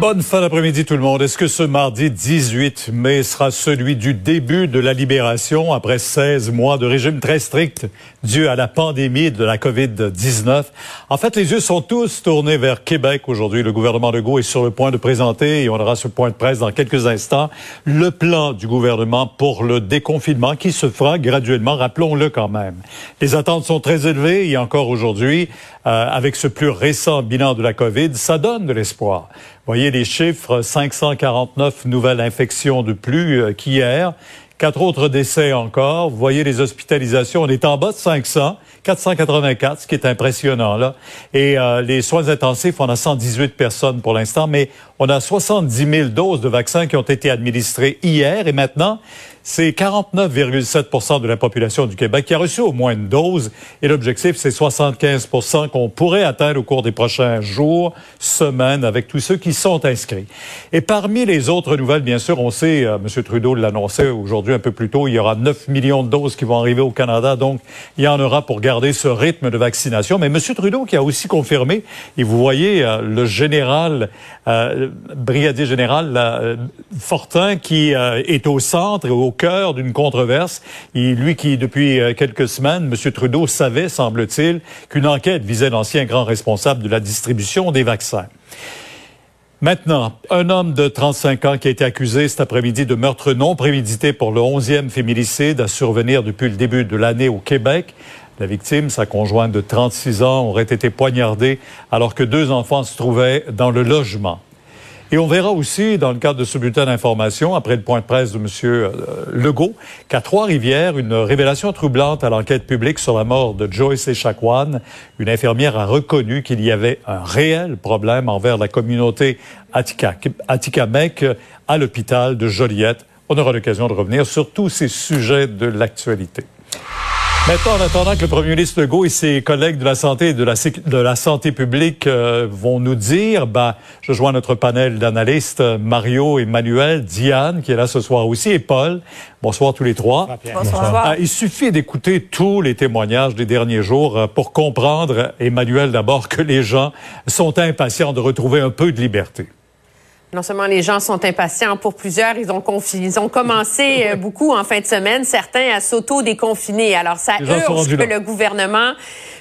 Bonne fin d'après-midi tout le monde. Est-ce que ce mardi 18 mai sera celui du début de la libération après 16 mois de régime très strict dû à la pandémie de la COVID-19? En fait, les yeux sont tous tournés vers Québec aujourd'hui. Le gouvernement Legault est sur le point de présenter, et on aura ce point de presse dans quelques instants, le plan du gouvernement pour le déconfinement qui se fera graduellement, rappelons-le quand même. Les attentes sont très élevées et encore aujourd'hui, avec ce plus récent bilan de la COVID, ça donne de l'espoir. Voyez les chiffres, 549 nouvelles infections de plus euh, qu'hier, quatre autres décès encore. Vous voyez les hospitalisations, on est en bas de 500, 484, ce qui est impressionnant là. Et euh, les soins intensifs, on a 118 personnes pour l'instant, mais on a 70 000 doses de vaccins qui ont été administrées hier et maintenant, c'est 49,7% de la population du Québec qui a reçu au moins une dose et l'objectif, c'est 75% qu'on pourrait atteindre au cours des prochains jours, semaines, avec tous ceux qui sont inscrits. Et parmi les autres nouvelles, bien sûr, on sait, euh, M. Trudeau l'annonçait aujourd'hui un peu plus tôt, il y aura 9 millions de doses qui vont arriver au Canada, donc il y en aura pour garder ce rythme de vaccination. Mais M. Trudeau qui a aussi confirmé, et vous voyez euh, le général, euh, brigadier général euh, Fortin qui euh, est au centre et au cœur d'une controverse. Et lui qui, depuis euh, quelques semaines, M. Trudeau savait, semble-t-il, qu'une enquête visait l'ancien grand responsable de la distribution des vaccins. Maintenant, un homme de 35 ans qui a été accusé cet après-midi de meurtre non prémédité pour le 11e féminicide à survenir depuis le début de l'année au Québec. La victime, sa conjointe de 36 ans, aurait été poignardée alors que deux enfants se trouvaient dans le logement. Et on verra aussi, dans le cadre de ce bulletin d'information, après le point de presse de M. Euh, Legault, qu'à Trois-Rivières, une révélation troublante à l'enquête publique sur la mort de Joyce Echaquan, une infirmière a reconnu qu'il y avait un réel problème envers la communauté Atikamek à l'hôpital de Joliette. On aura l'occasion de revenir sur tous ces sujets de l'actualité. Maintenant, en attendant que le premier ministre Legault et ses collègues de la santé et de la, de la santé publique euh, vont nous dire, ben, je joins notre panel d'analystes, Mario, Emmanuel, Diane, qui est là ce soir aussi, et Paul. Bonsoir tous les trois. Bonsoir. Euh, il suffit d'écouter tous les témoignages des derniers jours euh, pour comprendre, Emmanuel d'abord, que les gens sont impatients de retrouver un peu de liberté. Non seulement les gens sont impatients, pour plusieurs, ils ont, ils ont commencé euh, beaucoup en fin de semaine, certains à s'auto-déconfiner. Alors, ça urge que le gouvernement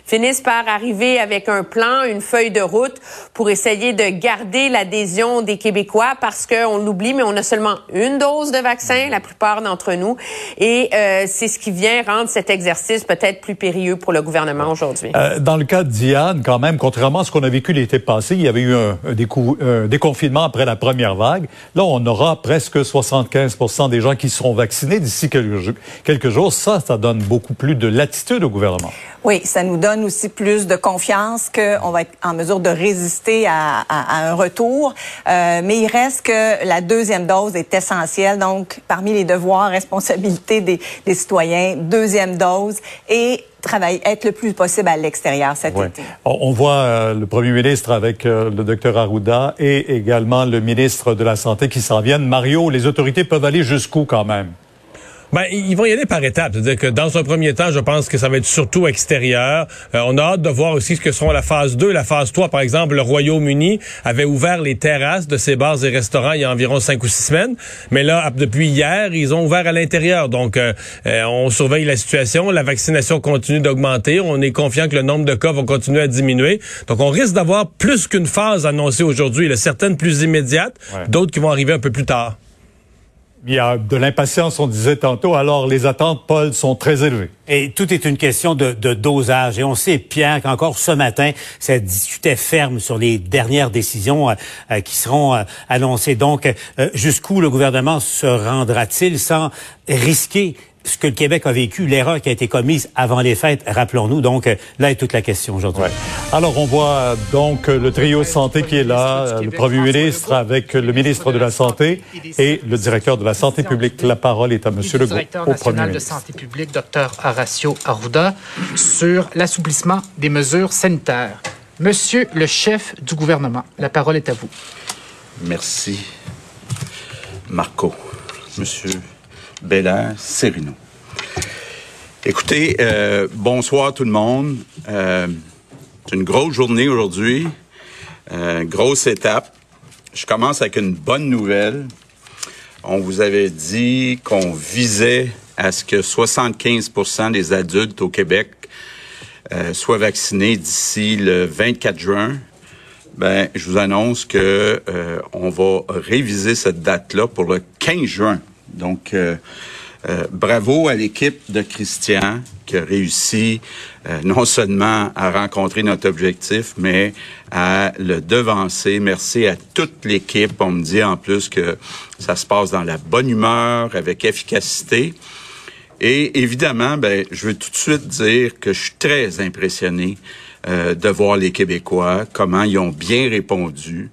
finisse par arriver avec un plan, une feuille de route pour essayer de garder l'adhésion des Québécois parce qu'on l'oublie, mais on a seulement une dose de vaccin, la plupart d'entre nous. Et euh, c'est ce qui vient rendre cet exercice peut-être plus périlleux pour le gouvernement aujourd'hui. Euh, dans le cas de Diane, quand même, contrairement à ce qu'on a vécu l'été passé, il y avait eu un, un déconfinement après la première vague. Là, on aura presque 75 des gens qui seront vaccinés d'ici quelques, jours. Ça, ça donne beaucoup plus de latitude au gouvernement. Oui, ça nous donne aussi plus de confiance qu'on va être en mesure de résister à, à, un retour. Euh, mais il reste que la deuxième dose est essentielle. Donc, parmi les devoirs, responsabilités des, des citoyens, deuxième dose et travailler, être le plus possible à l'extérieur cet été. On voit euh, le premier ministre avec euh, le docteur Arruda et également le ministre de la Santé qui s'en viennent. Mario, les autorités peuvent aller jusqu'où quand même? Ben, ils vont y aller par étapes. C'est-à-dire que dans un premier temps, je pense que ça va être surtout extérieur. Euh, on a hâte de voir aussi ce que seront la phase 2, la phase 3. Par exemple, le Royaume-Uni avait ouvert les terrasses de ses bars et restaurants il y a environ cinq ou six semaines. Mais là, depuis hier, ils ont ouvert à l'intérieur. Donc, euh, euh, on surveille la situation. La vaccination continue d'augmenter. On est confiant que le nombre de cas va continuer à diminuer. Donc, on risque d'avoir plus qu'une phase annoncée aujourd'hui. Certaines plus immédiates, d'autres qui vont arriver un peu plus tard. Il y a de l'impatience, on disait tantôt, alors les attentes, Paul, sont très élevées. Et tout est une question de, dosage. Et on sait, Pierre, qu'encore ce matin, ça discutait ferme sur les dernières décisions euh, euh, qui seront euh, annoncées. Donc, jusqu'où le gouvernement se rendra-t-il sans risquer ce que le Québec a vécu, l'erreur qui a été commise avant les fêtes, rappelons-nous. Donc, là est toute la question aujourd'hui. Alors, on voit donc le trio santé qui est là, le premier ministre avec le ministre de la Santé et le directeur de la Santé publique. La parole est à M. Legault, directeur national de Santé publique, Dr. Horacio Arruda, sur l'assouplissement des mesures sanitaires. Monsieur le chef du gouvernement, la parole est à vous. Merci, Marco. Monsieur Belair Serino. Écoutez, euh, bonsoir tout le monde. Euh, c'est une grosse journée aujourd'hui, euh, grosse étape. Je commence avec une bonne nouvelle. On vous avait dit qu'on visait à ce que 75% des adultes au Québec soient vaccinés d'ici le 24 juin. Ben, je vous annonce que on va réviser cette date-là pour le 15 juin. Donc, euh, euh, bravo à l'équipe de Christian qui a réussi euh, non seulement à rencontrer notre objectif, mais à le devancer. Merci à toute l'équipe. On me dit en plus que ça se passe dans la bonne humeur, avec efficacité. Et évidemment, ben, je veux tout de suite dire que je suis très impressionné de voir les Québécois, comment ils ont bien répondu.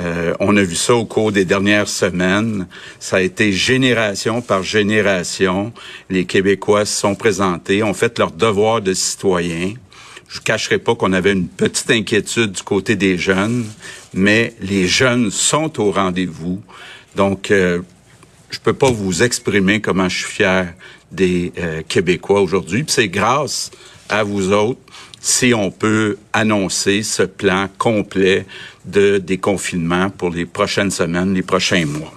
Euh, on a vu ça au cours des dernières semaines. Ça a été génération par génération. Les Québécois se sont présentés, ont fait leur devoir de citoyen. Je ne cacherai pas qu'on avait une petite inquiétude du côté des jeunes, mais les jeunes sont au rendez-vous. Donc, euh, je peux pas vous exprimer comment je suis fier des euh, Québécois aujourd'hui. C'est grâce à vous autres si on peut annoncer ce plan complet de déconfinement pour les prochaines semaines, les prochains mois.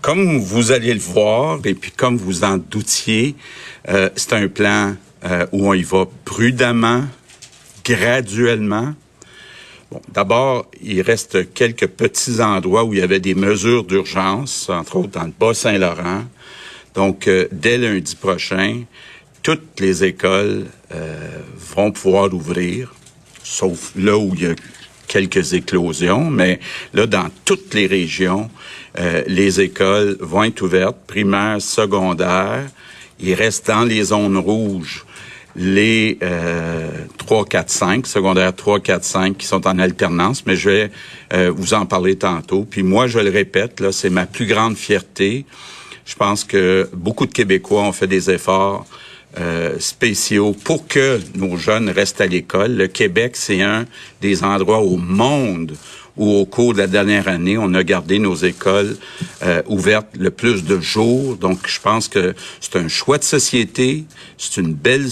Comme vous allez le voir, et puis comme vous en doutiez, euh, c'est un plan euh, où on y va prudemment, graduellement. Bon, D'abord, il reste quelques petits endroits où il y avait des mesures d'urgence, entre autres dans le Bas-Saint-Laurent. Donc, euh, dès lundi prochain, toutes les écoles vont pouvoir ouvrir, sauf là où il y a quelques éclosions, mais là, dans toutes les régions, euh, les écoles vont être ouvertes, primaires, secondaires. Il reste dans les zones rouges les euh, 3, 4, 5, secondaires 3, 4, 5 qui sont en alternance, mais je vais euh, vous en parler tantôt. Puis moi, je le répète, là, c'est ma plus grande fierté. Je pense que beaucoup de Québécois ont fait des efforts euh, spéciaux pour que nos jeunes restent à l'école. Le Québec, c'est un des endroits au monde où au cours de la dernière année, on a gardé nos écoles euh, ouvertes le plus de jours. Donc, je pense que c'est un choix de société, c'est une belle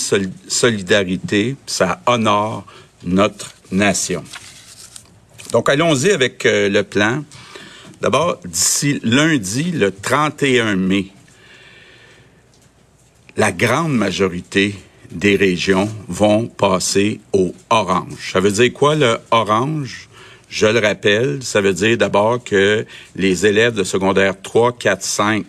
solidarité, ça honore notre nation. Donc, allons-y avec euh, le plan. D'abord, d'ici lundi, le 31 mai, la grande majorité des régions vont passer au orange. Ça veut dire quoi le orange? Je le rappelle, ça veut dire d'abord que les élèves de secondaire 3, 4, 5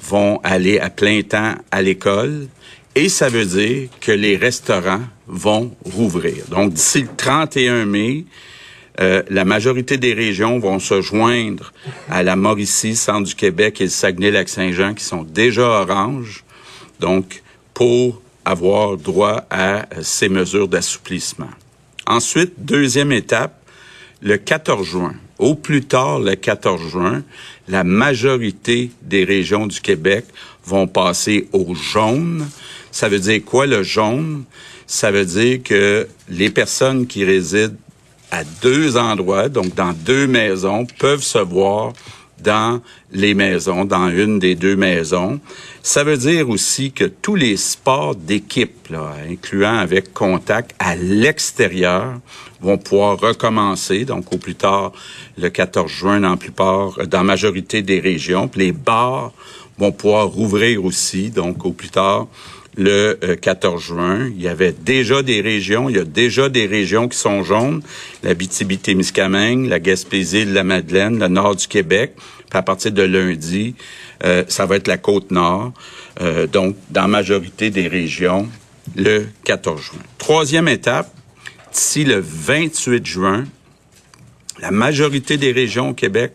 vont aller à plein temps à l'école et ça veut dire que les restaurants vont rouvrir. Donc d'ici le 31 mai, euh, la majorité des régions vont se joindre à la Mauricie, Centre du Québec et le Saguenay-Lac-Saint-Jean qui sont déjà orange donc pour avoir droit à ces mesures d'assouplissement. Ensuite, deuxième étape, le 14 juin. Au plus tard, le 14 juin, la majorité des régions du Québec vont passer au jaune. Ça veut dire quoi le jaune? Ça veut dire que les personnes qui résident à deux endroits, donc dans deux maisons, peuvent se voir dans les maisons, dans une des deux maisons. Ça veut dire aussi que tous les sports d'équipe, incluant avec contact à l'extérieur, vont pouvoir recommencer, donc au plus tard le 14 juin dans la plupart, dans la majorité des régions. les bars vont pouvoir rouvrir aussi, donc au plus tard le 14 euh, juin. Il y avait déjà des régions, il y a déjà des régions qui sont jaunes, la BTB-Témiscamingue, la Gaspésie, la Madeleine, le nord du Québec. À partir de lundi, euh, ça va être la côte nord. Euh, donc, dans la majorité des régions, le 14 juin. Troisième étape, d'ici le 28 juin, la majorité des régions au Québec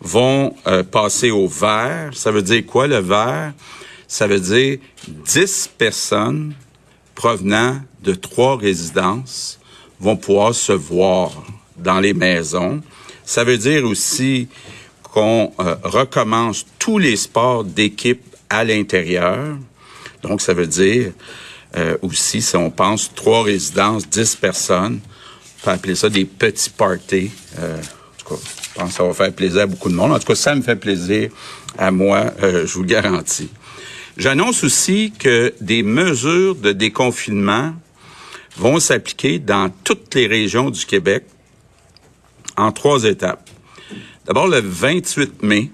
vont passer au vert. Ça veut dire quoi, le vert? Ça veut dire 10 personnes provenant de trois résidences vont pouvoir se voir dans les maisons. Ça veut dire aussi qu'on euh, recommence tous les sports d'équipe à l'intérieur. Donc, ça veut dire euh, aussi, si on pense trois résidences, dix personnes, on peut appeler ça des petits parties. Euh, en tout cas, je pense que ça va faire plaisir à beaucoup de monde. En tout cas, ça me fait plaisir à moi, je vous le garantis. J'annonce aussi que des mesures de déconfinement vont s'appliquer dans toutes les régions du Québec en trois étapes. D'abord, le 28 mai,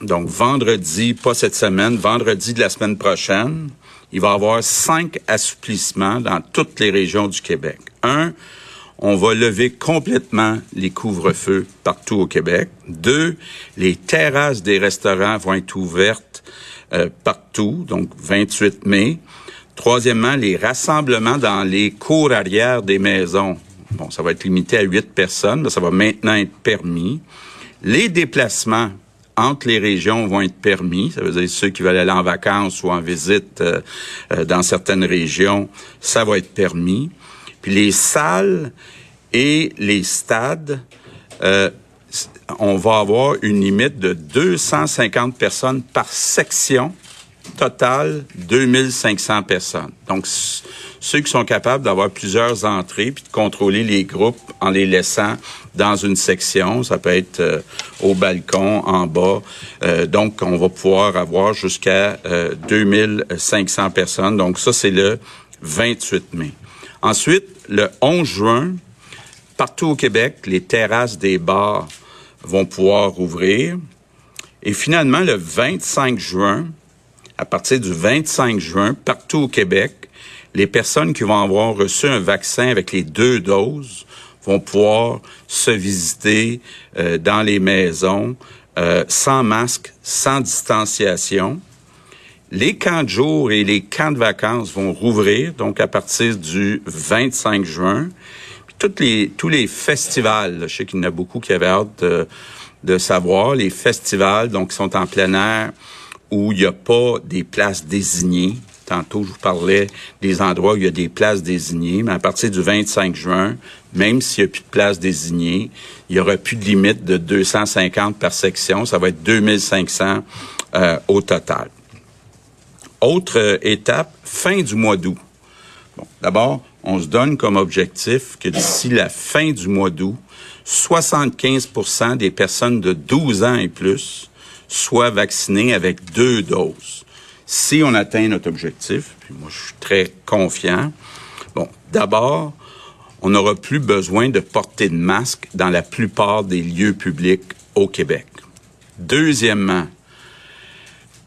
donc vendredi, pas cette semaine, vendredi de la semaine prochaine, il va y avoir cinq assouplissements dans toutes les régions du Québec. Un, on va lever complètement les couvre-feux partout au Québec. Deux, les terrasses des restaurants vont être ouvertes euh, partout, donc 28 mai. Troisièmement, les rassemblements dans les cours arrière des maisons. Bon, ça va être limité à huit personnes, mais ça va maintenant être permis. Les déplacements entre les régions vont être permis. Ça veut dire ceux qui veulent aller en vacances ou en visite euh, euh, dans certaines régions, ça va être permis. Puis les salles et les stades, euh, on va avoir une limite de 250 personnes par section. Total, 2500 personnes. Donc, ceux qui sont capables d'avoir plusieurs entrées puis de contrôler les groupes en les laissant dans une section, ça peut être euh, au balcon, en bas. Euh, donc, on va pouvoir avoir jusqu'à 2500 euh, personnes. Donc, ça, c'est le 28 mai. Ensuite, le 11 juin, partout au Québec, les terrasses des bars vont pouvoir ouvrir. Et finalement, le 25 juin, à partir du 25 juin, partout au Québec, les personnes qui vont avoir reçu un vaccin avec les deux doses vont pouvoir se visiter euh, dans les maisons euh, sans masque, sans distanciation. Les camps de jour et les camps de vacances vont rouvrir, donc à partir du 25 juin. Tous les festivals, je sais qu'il y en a beaucoup qui avaient hâte de, de savoir, les festivals, donc, qui sont en plein air, où il n'y a pas des places désignées, Tantôt, je vous parlais des endroits où il y a des places désignées, mais à partir du 25 juin, même s'il n'y a plus de places désignées, il n'y aura plus de limite de 250 par section. Ça va être 2500 euh, au total. Autre euh, étape, fin du mois d'août. D'abord, on se donne comme objectif que d'ici la fin du mois d'août, 75% des personnes de 12 ans et plus soient vaccinées avec deux doses. Si on atteint notre objectif, puis moi je suis très confiant, bon, d'abord, on n'aura plus besoin de porter de masque dans la plupart des lieux publics au Québec. Deuxièmement,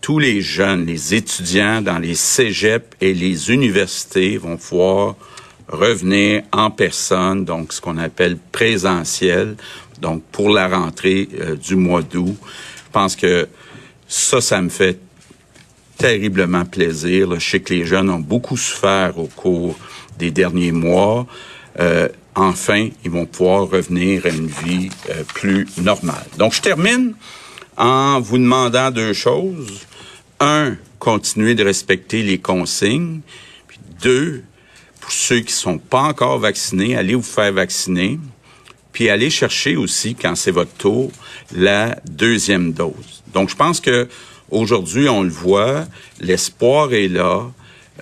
tous les jeunes, les étudiants dans les cégeps et les universités vont pouvoir revenir en personne, donc ce qu'on appelle présentiel, donc pour la rentrée euh, du mois d'août. Je pense que ça, ça me fait terriblement plaisir. Je sais que les jeunes ont beaucoup souffert au cours des derniers mois. Euh, enfin, ils vont pouvoir revenir à une vie euh, plus normale. Donc, je termine en vous demandant deux choses. Un, continuer de respecter les consignes. Puis deux, pour ceux qui sont pas encore vaccinés, allez vous faire vacciner. Puis allez chercher aussi, quand c'est votre tour, la deuxième dose. Donc, je pense que Aujourd'hui, on le voit, l'espoir est là.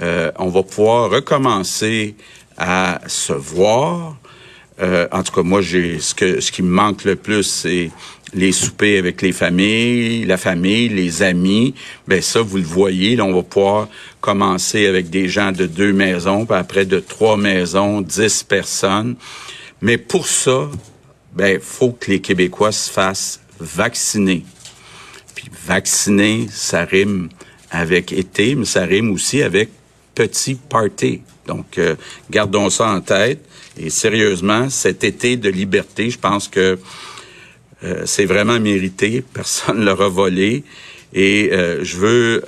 Euh, on va pouvoir recommencer à se voir. Euh, en tout cas, moi, j'ai ce que ce qui me manque le plus, c'est les soupers avec les familles, la famille, les amis. Ben ça, vous le voyez. Là, on va pouvoir commencer avec des gens de deux maisons, puis après de trois maisons, dix personnes. Mais pour ça, ben faut que les Québécois se fassent vacciner. Puis vacciner, ça rime avec été, mais ça rime aussi avec petit party. Donc, euh, gardons ça en tête. Et sérieusement, cet été de liberté, je pense que c'est vraiment mérité. Personne ne l'aura volé. Et je veux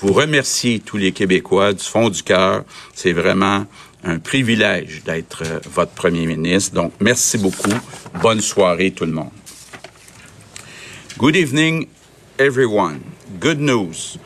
vous remercier tous les Québécois du fond du cœur. C'est vraiment un privilège d'être votre premier ministre. Donc, merci beaucoup. Bonne soirée tout le monde. Good evening, everyone. Good news.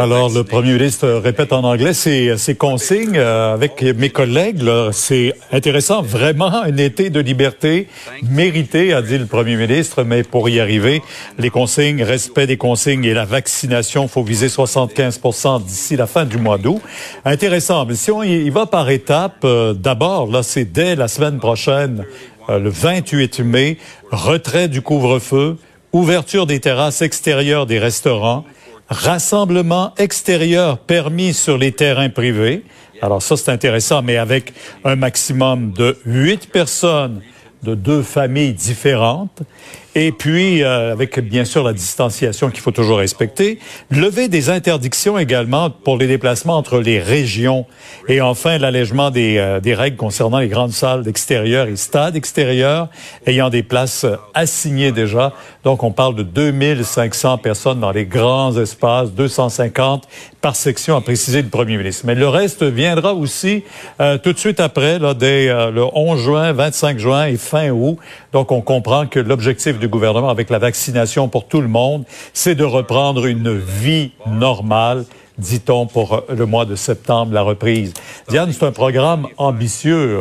Alors, le premier ministre répète en anglais ses, consignes euh, avec mes collègues. C'est intéressant, vraiment un été de liberté mérité, a dit le premier ministre, mais pour y arriver, les consignes, respect des consignes et la vaccination, faut viser 75% d'ici la fin du mois d'août. Intéressant, mais si on y va par étapes, euh, d'abord, là, c'est dès la semaine prochaine, euh, le 28 mai, retrait du couvre-feu, ouverture des terrasses extérieures des restaurants, rassemblement extérieur permis sur les terrains privés. Alors ça, c'est intéressant, mais avec un maximum de huit personnes de deux familles différentes. Et puis, euh, avec bien sûr la distanciation qu'il faut toujours respecter, lever des interdictions également pour les déplacements entre les régions. Et enfin, l'allègement des, euh, des règles concernant les grandes salles d'extérieur et stades extérieurs ayant des places assignées déjà. Donc, on parle de 2500 personnes dans les grands espaces, 250 par section, a précisé le premier ministre. Mais le reste viendra aussi euh, tout de suite après, là, dès le 11 juin, 25 juin et fin août. Donc, on comprend que l'objectif du gouvernement avec la vaccination pour tout le monde, c'est de reprendre une vie normale dit-on, pour le mois de septembre, la reprise. Diane, c'est un programme ambitieux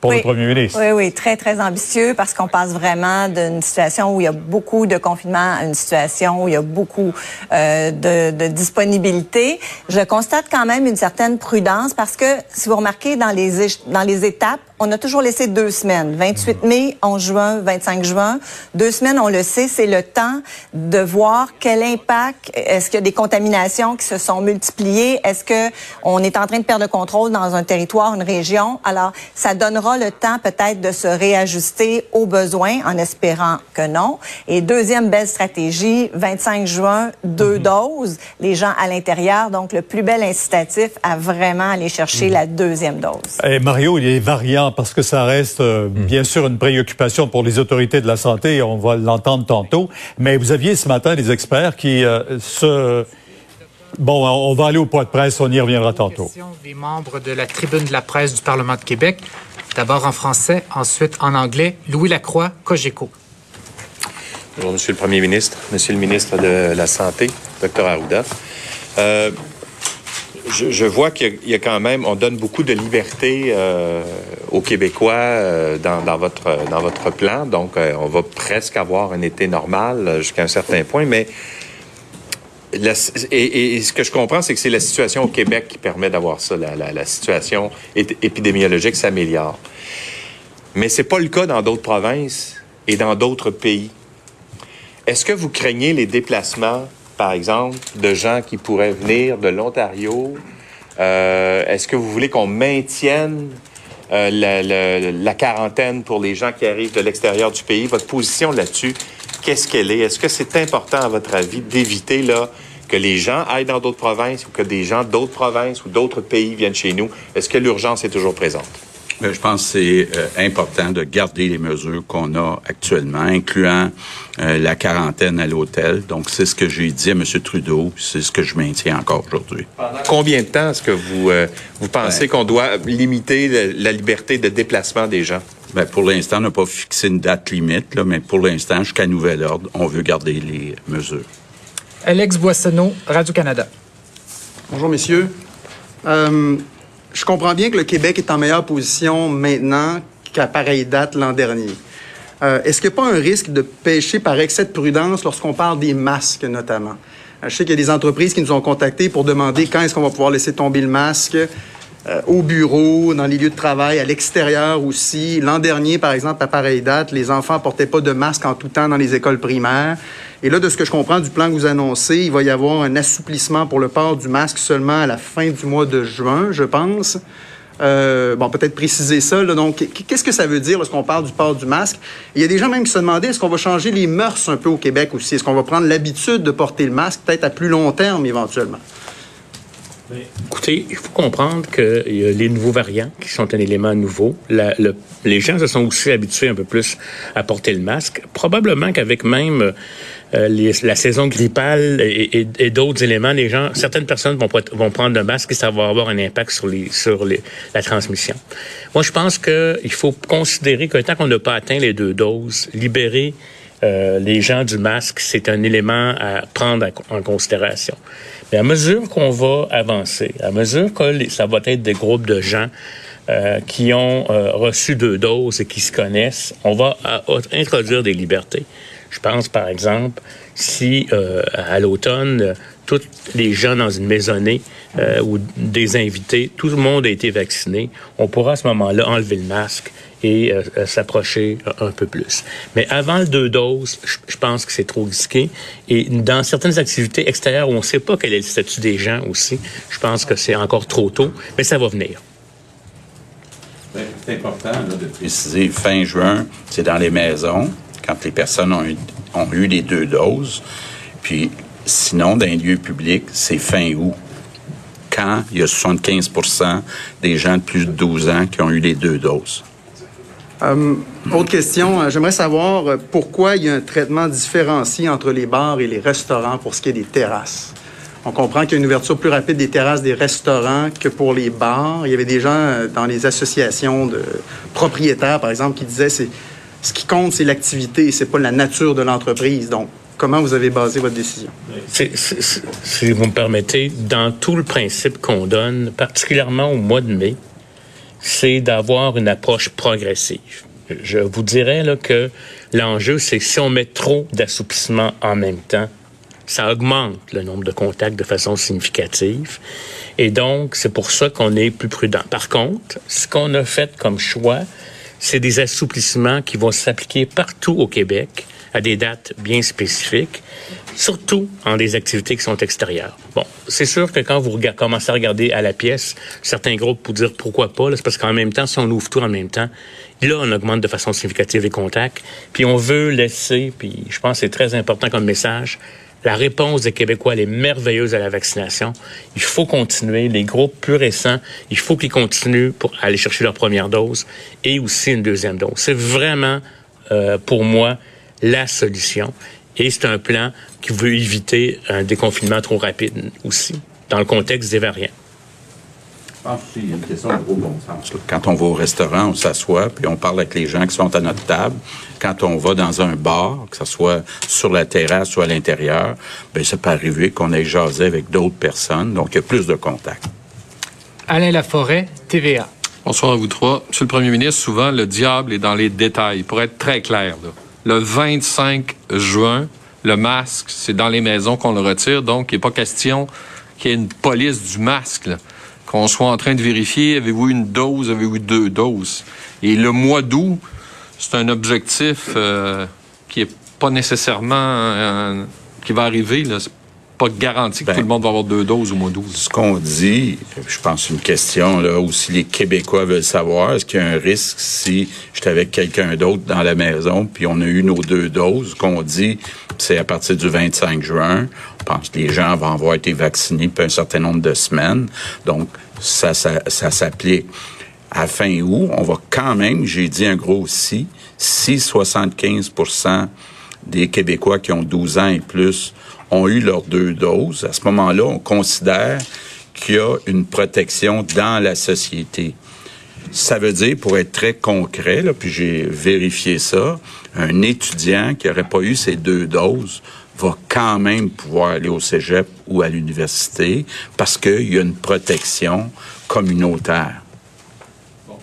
pour le premier ministre. Oui, oui, très, très ambitieux parce qu'on passe vraiment d'une situation où il y a beaucoup de confinement à une situation où il y a beaucoup euh, de, de, disponibilité. Je constate quand même une certaine prudence parce que, si vous remarquez, dans les, dans les étapes, on a toujours laissé deux semaines, 28 mai, 11 juin, 25 juin. Deux semaines, on le sait, c'est le temps de voir quel impact, est-ce qu'il y a des contaminations qui se sont multipliées, est-ce que on est en train de perdre le contrôle dans un territoire, une région. Alors, ça donnera le temps peut-être de se réajuster aux besoins en espérant que non. Et deuxième belle stratégie, 25 juin, deux mhm. doses, les gens à l'intérieur. Donc, le plus bel incitatif à vraiment aller chercher mhm. la deuxième dose. Et Mario, il est variant parce que ça reste euh, mhm. bien sûr une préoccupation pour les autorités de la santé. On va l'entendre tantôt. Mais vous aviez ce matin des experts qui euh, se Bon, on va aller au point de presse, on y reviendra tantôt. Des membres de la tribune de la presse du Parlement de Québec. D'abord en français, ensuite en anglais. Louis Lacroix, Cogeco. Bonjour, Monsieur le Premier ministre, Monsieur le ministre de la Santé, Dr Arruda. Euh, je, vois qu'il y, a quand même, on donne beaucoup de liberté euh, aux Québécois euh, dans, votre, dans votre plan. Donc, on va presque avoir un été normal jusqu'à un certain point, mais et, ce que je comprends, c'est que c'est la situation au Québec qui permet d'avoir ça. La, situation épidémiologique s'améliore. Mais c'est pas le cas dans d'autres provinces et dans d'autres pays. Est-ce que vous craignez les déplacements, par exemple, de gens qui pourraient venir de l'Ontario? Euh, est-ce que vous voulez qu'on maintienne euh, la, quarantaine pour les gens qui arrivent de l'extérieur du pays? Votre position là-dessus, qu'est-ce qu'elle est? Est-ce que c'est important, à votre avis, d'éviter que les gens aillent dans d'autres provinces ou que des gens d'autres provinces ou d'autres pays viennent chez nous? Est-ce que l'urgence est toujours présente? Euh, je pense que c'est euh, important de garder les mesures qu'on a actuellement, incluant euh, la quarantaine à l'hôtel. Donc, c'est ce que j'ai dit à M. Trudeau, c'est ce que je maintiens encore aujourd'hui. Combien de temps est-ce que vous, vous pensez qu'on doit limiter la liberté de déplacement des gens? Bien, pour l'instant, on n'a pas fixé une date limite, là, mais pour l'instant, jusqu'à nouvel ordre, on veut garder les mesures. Alex Boissonneau, Radio-Canada. Bonjour, messieurs. Je comprends bien que le Québec est en meilleure position maintenant qu'à pareille date l'an dernier. Euh, est-ce qu'il n'y a pas un risque de pêcher par excès de prudence lorsqu'on parle des masques, notamment? Euh, je sais qu'il y a des entreprises qui nous ont contactés pour demander quand est-ce qu'on va pouvoir laisser tomber le masque. Euh, au bureau, dans les lieux de travail, à l'extérieur aussi. L'an dernier, par exemple, à pareille date, les enfants portaient pas de masque en tout temps dans les écoles primaires. Et là, de ce que je comprends du plan que vous annoncez, il va y avoir un assouplissement pour le port du masque seulement à la fin du mois de juin, je pense. Euh, bon, peut-être préciser ça. Donc, qu'est-ce que ça veut dire lorsqu'on parle du port du masque? Il y a des gens même qui se demandaient est-ce qu'on va changer les mœurs un peu au Québec aussi? Est-ce qu'on va prendre l'habitude de porter le masque peut-être à plus long terme éventuellement? Écoutez, il faut comprendre que y a les nouveaux variants qui sont un élément nouveau. les gens se sont aussi habitués un peu plus à porter le masque. Probablement qu'avec même euh, la saison grippale et, d'autres éléments, les gens, certaines personnes vont, prendre le masque et ça va avoir un impact sur, les, sur les, la transmission. Moi, je pense qu'il faut considérer que tant qu'on n'a pas atteint les deux doses, libérer euh, les gens du masque, c'est un élément à prendre en considération. Mais à mesure qu'on va avancer, à mesure que ça va être des groupes de gens euh, qui ont euh, reçu deux doses et qui se connaissent, on va introduire des libertés. Je pense, par exemple, si à l'automne, tous les gens dans une maisonnée ou des invités, tout le monde a été vacciné, on pourra à ce moment-là enlever le masque et euh, euh, s'approcher un peu plus. Mais avant le deux doses, je pense que c'est trop risqué. Et dans certaines activités extérieures où on ne sait pas quel est le statut des gens aussi, je pense que c'est encore trop tôt, mais ça va venir. Ben, c'est important de préciser, fin juin, c'est dans les maisons, quand les personnes ont eu, les deux doses. Puis sinon, dans les lieux publics, c'est fin août quand il y a 75% des gens de plus de 12 ans qui ont eu les deux doses. Euh, autre question, euh, j'aimerais savoir euh, pourquoi il y a un traitement différencié entre les bars et les restaurants pour ce qui est des terrasses? On comprend qu'il y a une ouverture plus rapide des terrasses des restaurants que pour les bars. Il y avait des gens dans les associations de propriétaires, par exemple, qui disaient c'est ce qui compte, c'est l'activité, c'est pas la nature de l'entreprise. Donc, comment vous avez basé votre décision? si vous me permettez, dans tout le principe qu'on donne, particulièrement au mois de mai, c'est d'avoir une approche progressive. Je vous dirais là, que l'enjeu, c'est que si on met trop d'assouplissement en même temps, ça augmente le nombre de contacts de façon significative. Et donc, c'est pour ça qu'on est plus prudent. Par contre, ce qu'on a fait comme choix, c'est des assouplissements qui vont s'appliquer partout au Québec à des dates bien spécifiques, surtout en des activités qui sont extérieures. Bon, c'est sûr que quand vous commencez à regarder à la pièce, certains groupes pour dire pourquoi pas, c'est parce qu'en même temps, si on ouvre tout en même temps, là, on augmente de façon significative les contacts, puis on veut laisser, puis je pense que c'est très important comme message, la réponse des Québécois, elle est merveilleuse à la vaccination. Il faut continuer. Les groupes plus récents, il faut qu'ils continuent pour aller chercher leur première dose et aussi une deuxième dose. C'est vraiment, euh, pour moi, la solution. Et c'est un plan qui veut éviter un déconfinement trop rapide aussi, dans le contexte des variants. Je pense qu'il y a une question de gros bon sens. Quand on va au restaurant, on s'assoit, puis on parle avec les gens qui sont à notre table. Quand on va dans un bar, que ce soit sur la terrasse ou à l'intérieur, bien, ça peut arriver qu'on ait jasé avec d'autres personnes, donc il y a plus de contacts. Alain Laforêt, TVA. Bonsoir à vous trois. Monsieur le Premier ministre, souvent, le diable est dans les détails. Pour être très clair, là, le 25 juin, le masque, c'est dans les maisons qu'on le retire. Donc, il n'est pas question qu'il y ait une police du masque, qu'on soit en train de vérifier, avez-vous une dose, avez-vous deux doses? Et le mois d'août, c'est un objectif euh, qui est pas nécessairement euh, qui va arriver. Là pas garanti que ben, tout le monde va avoir deux doses au mois d'août. Ce qu'on dit, je pense une question là où si les Québécois veulent savoir, est-ce qu'il y a un risque si j'étais avec quelqu'un d'autre dans la maison puis on a eu nos deux doses, qu'on dit c'est à partir du 25 juin. On pense que les gens vont avoir été vaccinés depuis un certain nombre de semaines. Donc, ça, ça, ça s'applique. À fin août, on va quand même, j'ai dit un gros si, si 75% des Québécois qui ont 12 ans et plus ont eu leurs deux doses, à ce moment-là, on considère qu'il y a une protection dans la société. Ça veut dire, pour être très concret, là, puis j'ai vérifié ça, un étudiant qui n'aurait pas eu ses deux doses va quand même pouvoir aller au cégep ou à l'université parce qu'il y a une protection communautaire.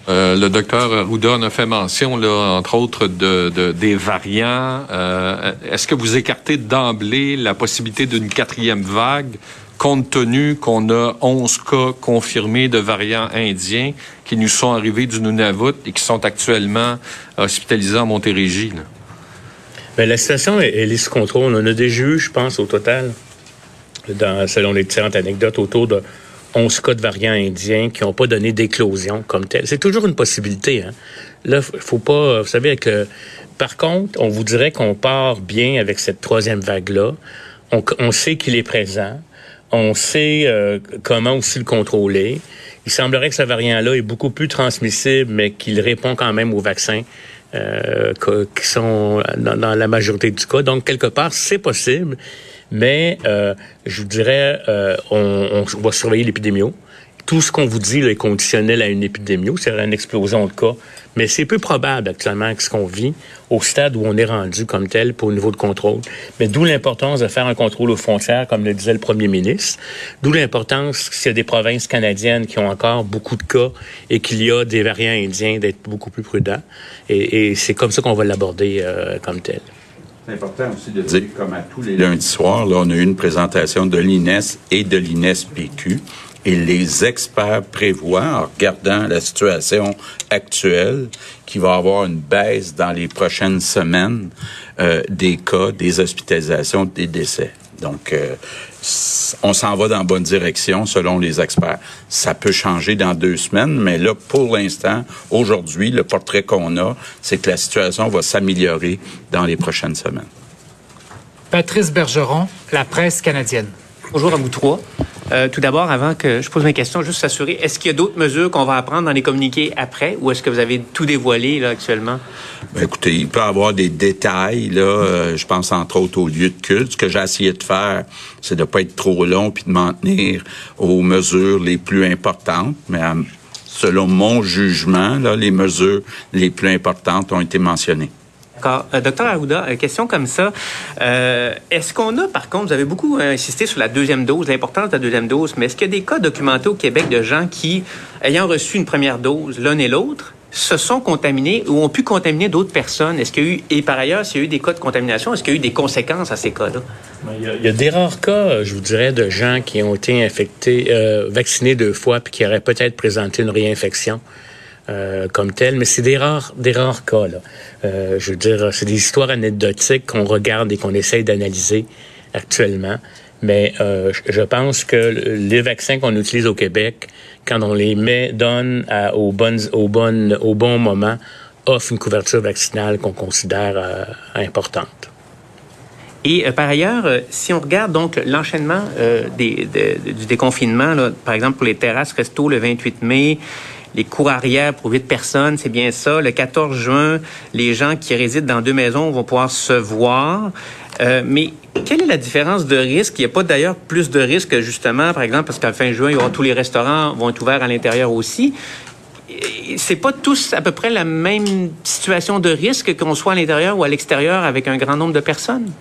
Euh, le docteur Arruda a fait mention, entre autres, de, des variants. Euh, est-ce que vous écartez d'emblée la possibilité d'une quatrième vague, compte tenu qu'on a 11 cas confirmés de variants indiens qui nous sont arrivés du Nunavut et qui sont actuellement hospitalisés en Montérégie? Là? Bien, la situation est, est sous contrôle. On a déjà eu, je pense, au total, dans, selon les différentes anecdotes, autour de 11 cas de variants indiens qui n'ont pas donné d'éclosion comme tel. C'est toujours une possibilité. Hein? Là, faut pas. Vous savez, que, par contre, on vous dirait qu'on part bien avec cette troisième vague-là. On, on sait qu'il est présent. On sait euh, comment aussi le contrôler. Il semblerait que ce variant-là est beaucoup plus transmissible, mais qu'il répond quand même aux vaccins euh, qui sont dans, la majorité du cas. Donc, quelque part, c'est possible, mais euh, je vous dirais, on, on, va surveiller l'épidémie tout ce qu'on vous dit là, est conditionnel à une épidémie, c'est une explosion de cas. Mais c'est peu probable actuellement que ce qu'on vit au stade où on est rendu comme tel pour le niveau de contrôle. Mais d'où l'importance de faire un contrôle aux frontières, comme le disait le premier ministre. D'où l'importance, s'il y a des provinces canadiennes qui ont encore beaucoup de cas et qu'il y a des variants indiens, d'être beaucoup plus prudents. Et, c'est comme ça qu'on va l'aborder euh, comme tel. C'est important aussi de dire, comme à tous les lundis soirs, là, on a eu une présentation de l'INES et de l'INES-PQ et les experts prévoient, en regardant la situation actuelle, qu'il va y avoir une baisse dans les prochaines semaines euh, des cas, des hospitalisations, des décès. Donc, euh, on s'en va dans la bonne direction selon les experts. Ça peut changer dans deux semaines, mais là, pour l'instant, aujourd'hui, le portrait qu'on a, c'est que la situation va s'améliorer dans les prochaines semaines. Patrice Bergeron, la presse canadienne. Bonjour à vous trois. Euh, tout d'abord, avant que je pose mes questions, juste s'assurer, est-ce qu'il y a d'autres mesures qu'on va apprendre dans les communiqués après ou est-ce que vous avez tout dévoilé là, actuellement? Ben, écoutez, il peut y avoir des détails. Là, euh, je pense entre autres au lieu de culte. Ce que j'ai essayé de faire, c'est de pas être trop long puis de m'en tenir aux mesures les plus importantes. Mais selon mon jugement, là, les mesures les plus importantes ont été mentionnées. D'accord. Euh, docteur Arruda, une question comme ça. Euh, est-ce qu'on a, par contre, vous avez beaucoup euh, insisté sur la deuxième dose, l'importance de la deuxième dose, mais est-ce qu'il y a des cas documentés au Québec de gens qui, ayant reçu une première dose, l'un et l'autre, se sont contaminés ou ont pu contaminer d'autres personnes? Est-ce qu'il y a eu, et par ailleurs, s'il y a eu des cas de contamination, est-ce qu'il y a eu des conséquences à ces cas-là? Ben, il y, a, des rares cas, je vous dirais, de gens qui ont été infectés, vaccinés deux fois, puis qui auraient peut-être présenté une réinfection. Euh, comme tel, mais c'est des rares, des rares cas. Là. Euh, je veux dire, c'est des histoires anecdotiques qu'on regarde et qu'on essaye d'analyser actuellement. Mais euh, je pense que les vaccins qu'on utilise au Québec, quand on les met, donne à, aux bonnes, aux bonnes, au bon moment, offre une couverture vaccinale qu'on considère importante. Et par ailleurs, si on regarde donc l'enchaînement du déconfinement, par exemple pour les terrasses resto le 28 mai, les cours arrière pour huit personnes, c'est bien ça. Le 14 juin, les gens qui résident dans deux maisons vont pouvoir se voir. Euh, mais quelle est la différence de risque? Il n'y a pas d'ailleurs plus de risque, justement, par exemple, parce qu'à fin juin, il y aura tous les restaurants vont être ouverts à l'intérieur aussi. C'est pas tous à peu près la même situation de risque qu'on soit à l'intérieur ou à l'extérieur avec un grand nombre de personnes?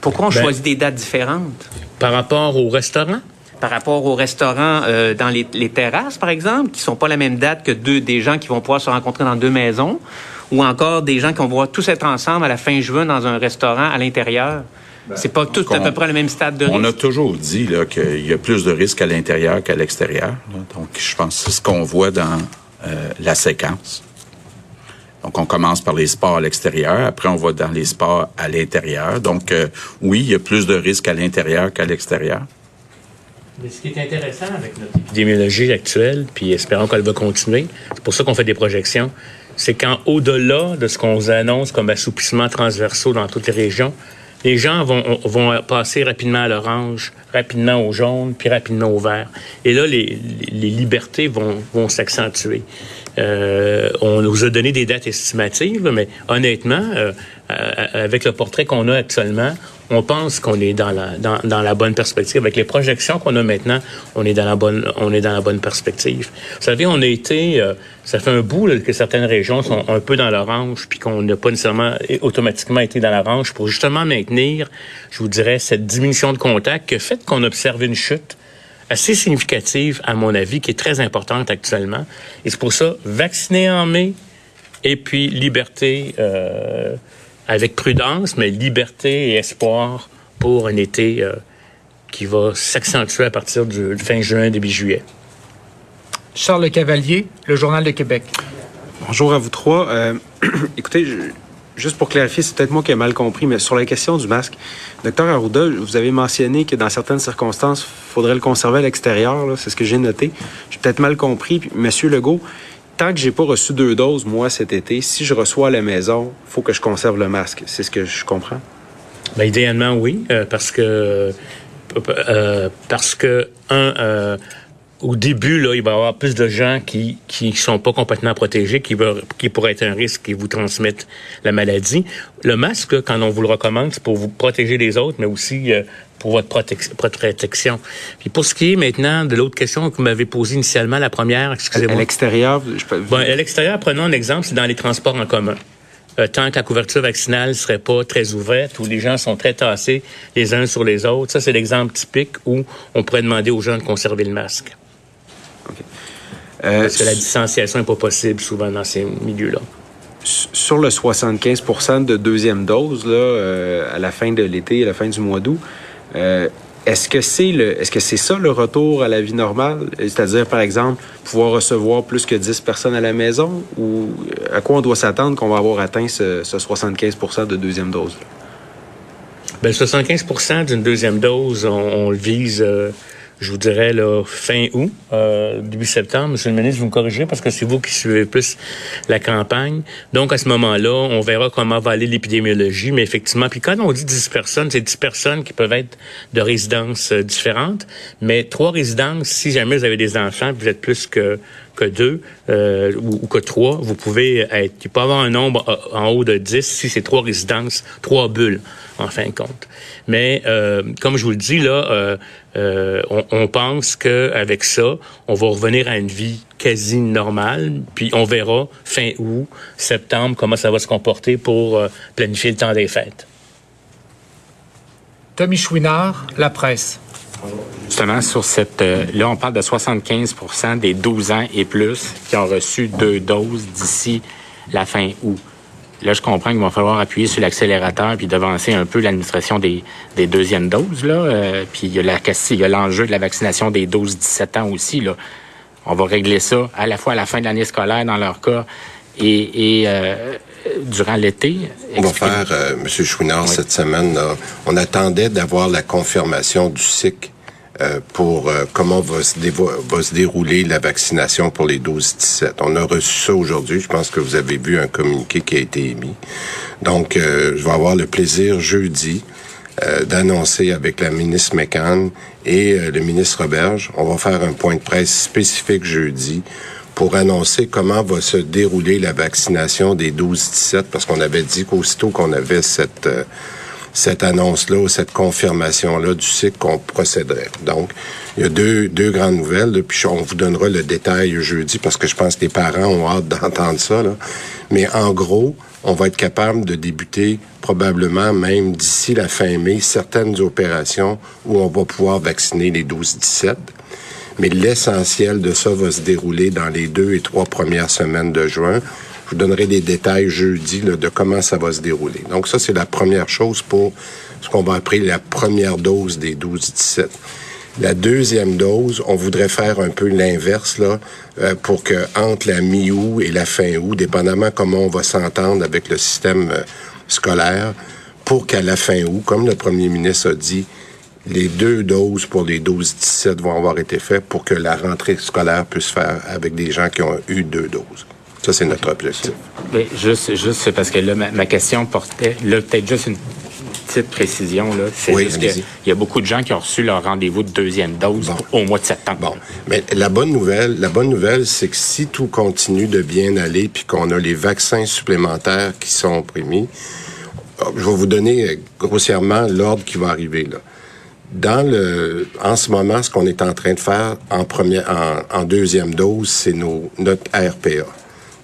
Pourquoi on ben, choisit des dates différentes? Par rapport au restaurant? Par rapport aux restaurants euh, dans les, terrasses, par exemple, qui sont pas la même date que deux, des gens qui vont pouvoir se rencontrer dans deux maisons, ou encore des gens qui vont pouvoir tous être ensemble à la fin juin dans un restaurant à l'intérieur. Ben, c'est pas tout à peu près le même stade de risque. On a toujours dit qu'il y a plus de risques à l'intérieur qu'à l'extérieur. Donc, je pense que c'est ce qu'on voit dans euh, la séquence. Donc, on commence par les sports à l'extérieur, après on va dans les sports à l'intérieur. Donc, euh, oui, il y a plus de risques à l'intérieur qu'à l'extérieur. Mais ce qui est intéressant avec notre épidémiologie actuelle, puis espérons qu'elle va continuer, c'est pour ça qu'on fait des projections, c'est qu'au delà de ce qu'on vous annonce comme assouplissement transversaux dans toutes les régions, les gens vont, vont passer rapidement à l'orange, rapidement au jaune, puis rapidement au vert. Et là, les, les libertés vont, vont s'accentuer. Euh, on nous a donné des dates estimatives, mais honnêtement, euh, euh, avec le portrait qu'on a actuellement, on pense qu'on est dans la dans, dans, la bonne perspective. Avec les projections qu'on a maintenant, on est dans la bonne on est dans la bonne perspective. Vous savez, on a été euh, ça fait un bout que certaines régions sont un peu dans l'orange, puis qu'on n'a pas nécessairement automatiquement été dans l'orange pour justement maintenir, je vous dirais, cette diminution de contact que fait qu'on observe une chute assez significative, à mon avis, qui est très importante actuellement. Et c'est pour ça, vacciner en mai, et puis liberté euh, avec prudence, mais liberté et espoir pour un été euh, qui va s'accentuer à partir du fin juin, début juillet. Charles Cavalier, le Journal de Québec. Bonjour à vous trois. Euh, écoutez, juste pour clarifier, c'est peut-être moi qui ai mal compris, mais sur la question du masque, docteur Arruda, vous avez mentionné que dans certaines circonstances, il faudrait le conserver à l'extérieur. C'est ce que j'ai noté. J'ai peut-être mal compris. Puis, Monsieur Legault, tant que j'ai pas reçu deux doses, moi, cet été, si je reçois à la maison, faut que je conserve le masque. C'est ce que je comprends? Bien, idéalement, oui, euh, parce que parce que, un, au début, là, il va y avoir plus de gens qui qui sont pas complètement protégés, qui, va, qui pourraient être un risque qui vous transmettent la maladie. Le masque, quand on vous le recommande, c'est pour vous protéger des autres, mais aussi euh, pour votre protection. Puis pour ce qui est maintenant de l'autre question que vous m'avez posée initialement, la première, excusez-moi. À l'extérieur, je peux... bon, à l'extérieur, prenons un exemple, c'est dans les transports en commun. Euh, tant que la couverture vaccinale serait pas très ouverte, où les gens sont très tassés les uns sur les autres. Ça, c'est l'exemple typique où on pourrait demander aux gens de conserver le masque. Euh, Parce que la distanciation n'est pas possible souvent dans ces milieux-là. Sur le 75% de deuxième dose là, euh, à la fin de l'été, à la fin du mois d'août, euh, est-ce que c'est le, est-ce que c'est ça le retour à la vie normale, c'est-à-dire par exemple pouvoir recevoir plus que 10 personnes à la maison, ou à quoi on doit s'attendre qu'on va avoir atteint ce, 75% de deuxième dose? Bien, 75% d'une deuxième dose, on, le vise je vous dirais là, fin août, euh, début septembre. Monsieur le ministre, vous me corrigez parce que c'est vous qui suivez plus la campagne. Donc, à ce moment-là, on verra comment va aller l'épidémiologie. Mais effectivement, puis quand on dit 10 personnes, c'est 10 personnes qui peuvent être de résidences euh, différentes. Mais trois résidences, si jamais vous avez des enfants, vous êtes plus que que deux euh, ou, que trois, vous pouvez être. Il peut avoir un nombre euh, en haut de 10 si c'est trois résidences, trois bulles, en fin de compte. Mais euh, comme je vous le dis, là, on, on, pense qu'avec ça, on va revenir à une vie quasi normale, puis on verra fin août, septembre, comment ça va se comporter pour planifier le temps des fêtes. Tommy Chouinard, La Presse. Justement, sur cette. Euh, là, on parle de 75% des 12 ans et plus qui ont reçu deux doses d'ici la fin août. Là, je comprends qu'il va falloir appuyer sur l'accélérateur puis devancer un peu l'administration des, des, deuxièmes doses. Là. Euh, puis il y a la il y a l'enjeu de la vaccination des 12-17 ans aussi. Là. On va régler ça à la fois à la fin de l'année scolaire dans leur cas et, et euh, durant l'été. On va faire, euh, M. Chouinard, cette semaine, là, on attendait d'avoir la confirmation du SIC euh, pour euh, comment va se, va se dérouler la vaccination pour les 12-17. On a reçu ça aujourd'hui. Je pense que vous avez vu un communiqué qui a été émis. Donc, euh, je vais avoir le plaisir jeudi d'annoncer avec la ministre McCann et le ministre Roberge. On va faire un point de presse spécifique jeudi pour annoncer comment va se dérouler la vaccination des 12-17 parce qu'on avait dit qu'aussitôt qu'on avait cette cette annonce-là, cette confirmation-là du cycle qu'on procéderait. Donc, il y a deux, deux grandes nouvelles, puis on vous donnera le détail jeudi parce que je pense que les parents ont hâte d'entendre ça. Mais en gros, on va être capable de débuter probablement même d'ici la fin mai certaines opérations où on va pouvoir vacciner les 12-17. Mais l'essentiel de ça va se dérouler dans les deux et trois premières semaines de juin je vous donnerai des détails jeudi de comment ça va se dérouler. Donc ça, c'est la première chose pour ce qu'on va appeler la première dose des 12-17. La deuxième dose, on voudrait faire un peu l'inverse là, euh, pour que entre la mi-août et la fin août, dépendamment comment on va s'entendre avec le système euh, scolaire, pour qu'à la fin août, comme le premier ministre a dit, les deux doses pour les 12-17 vont avoir été faites pour que la rentrée scolaire puisse faire avec des gens qui ont eu deux doses. Ça, c'est notre objectif. Mais juste, juste parce que là, ma, question portait, là, peut-être juste une petite précision, là. C'est juste qu'il y a beaucoup de gens qui ont reçu leur rendez-vous de deuxième dose au mois de septembre. Bon. Mais la bonne nouvelle, la bonne nouvelle, c'est que si tout continue de bien aller puis qu'on a les vaccins supplémentaires qui sont prémis, oh, je vais vous donner euh, grossièrement l'ordre qui va arriver, là dans le, en ce moment, ce qu'on est en train de faire en première, en, en deuxième dose, c'est nos, notre RPA.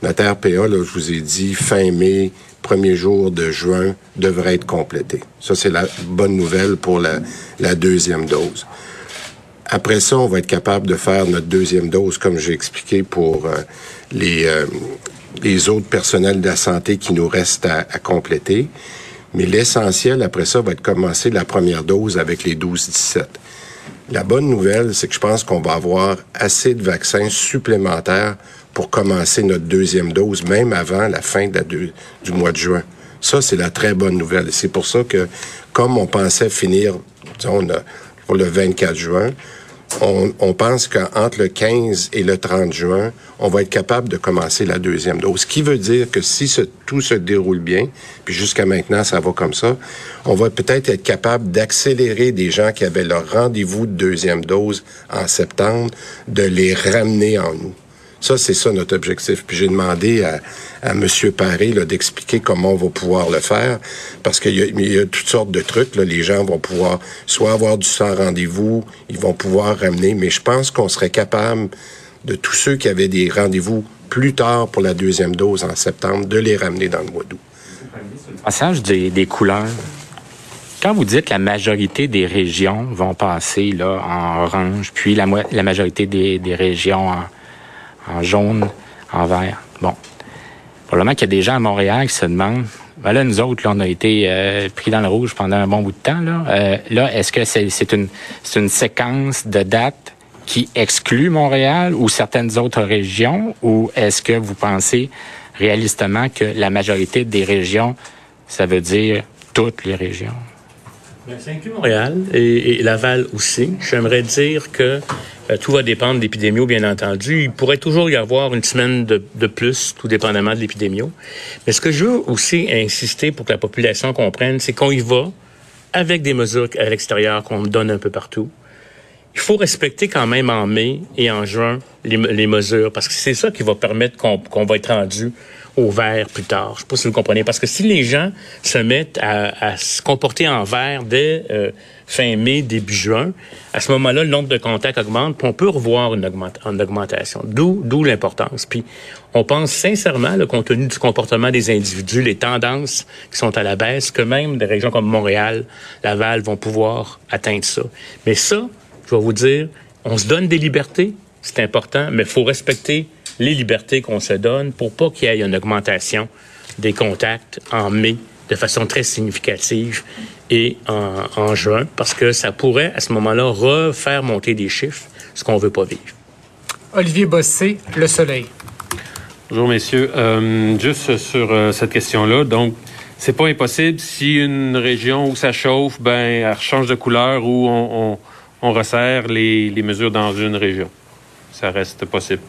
Notre RPA, là, je vous ai dit, fin mai, premier jour de juin, devrait être complété. Ça, c'est la bonne nouvelle pour la, deuxième dose. Après ça, on va être capable de faire notre deuxième dose, comme j'ai expliqué, pour euh, les, euh, les autres personnels de la santé qui nous restent à, à compléter. Mais l'essentiel, après ça, va être commencer la première dose avec les 12-17. La bonne nouvelle, c'est que je pense qu'on va avoir assez de vaccins supplémentaires pour commencer notre deuxième dose, même avant la fin du mois de juin. Ça, c'est la très bonne nouvelle. C'est pour ça que, comme on pensait finir, pour le 24 juin, on, pense qu'entre le 15 et le 30 juin, on va être capable de commencer la deuxième dose. Ce qui veut dire que si tout se déroule bien, puis jusqu'à maintenant ça va comme ça, on va peut-être être capable d'accélérer des gens qui avaient leur rendez-vous de deuxième dose en septembre, de les ramener en nous. Ça, c'est ça notre objectif. Puis j'ai demandé à, M. Paré d'expliquer comment on va pouvoir le faire, parce qu'il y, a toutes sortes de trucs. Les gens vont pouvoir soit avoir du sans rendez-vous, ils vont pouvoir ramener, mais je pense qu'on serait capable de tous ceux qui avaient des rendez-vous plus tard pour la deuxième dose en septembre, de les ramener dans le mois d'août. Passage des, couleurs. Quand vous dites que la majorité des régions vont passer là, en orange, puis la, la majorité des, des régions en, en jaune, en vert. Bon. Probablement qu'il y a des gens à Montréal qui se demandent, ben là, nous autres, là, on a été euh, pris dans le rouge pendant un bon bout de temps. Là, euh, là est-ce que c'est une, une séquence de dates qui exclut Montréal ou certaines autres régions, ou est-ce que vous pensez réalistement que la majorité des régions, ça veut dire toutes les régions? Ça inclut Montréal et, Laval aussi. J'aimerais dire que euh, tout va dépendre de l'épidémie, bien entendu. Il pourrait toujours y avoir une semaine de, plus, tout dépendamment de l'épidémie. Mais ce que je veux aussi insister pour que la population comprenne, c'est qu'on y va avec des mesures à l'extérieur qu'on donne un peu partout. Il faut respecter quand même en mai et en juin les, mesures, parce que c'est ça qui va permettre qu'on va être rendu au vert plus tard. Je sais pas si vous comprenez. Parce que si les gens se mettent à, se comporter en vert dès euh, fin mai, début juin, à ce moment-là, le nombre de contacts augmente, puis on peut revoir une, augmentation. D'où, d'où l'importance. Puis on pense sincèrement, le compte tenu du comportement des individus, les tendances qui sont à la baisse, que même des régions comme Montréal, Laval vont pouvoir atteindre ça. Mais ça, je vais vous dire, on se donne des libertés, c'est important, mais il faut respecter les libertés qu'on se donne pour pas qu'il y ait une augmentation des contacts en mai de façon très significative et en, en juin, parce que ça pourrait, à ce moment-là, refaire monter des chiffres, ce qu'on veut pas vivre. Olivier Bossé, Le Soleil. Bonjour, messieurs. Euh, juste sur euh, cette question-là, donc, c'est pas impossible si une région où ça chauffe, ben, elle change de couleur ou on, on, on resserre les, les mesures dans une région. Ça reste possible.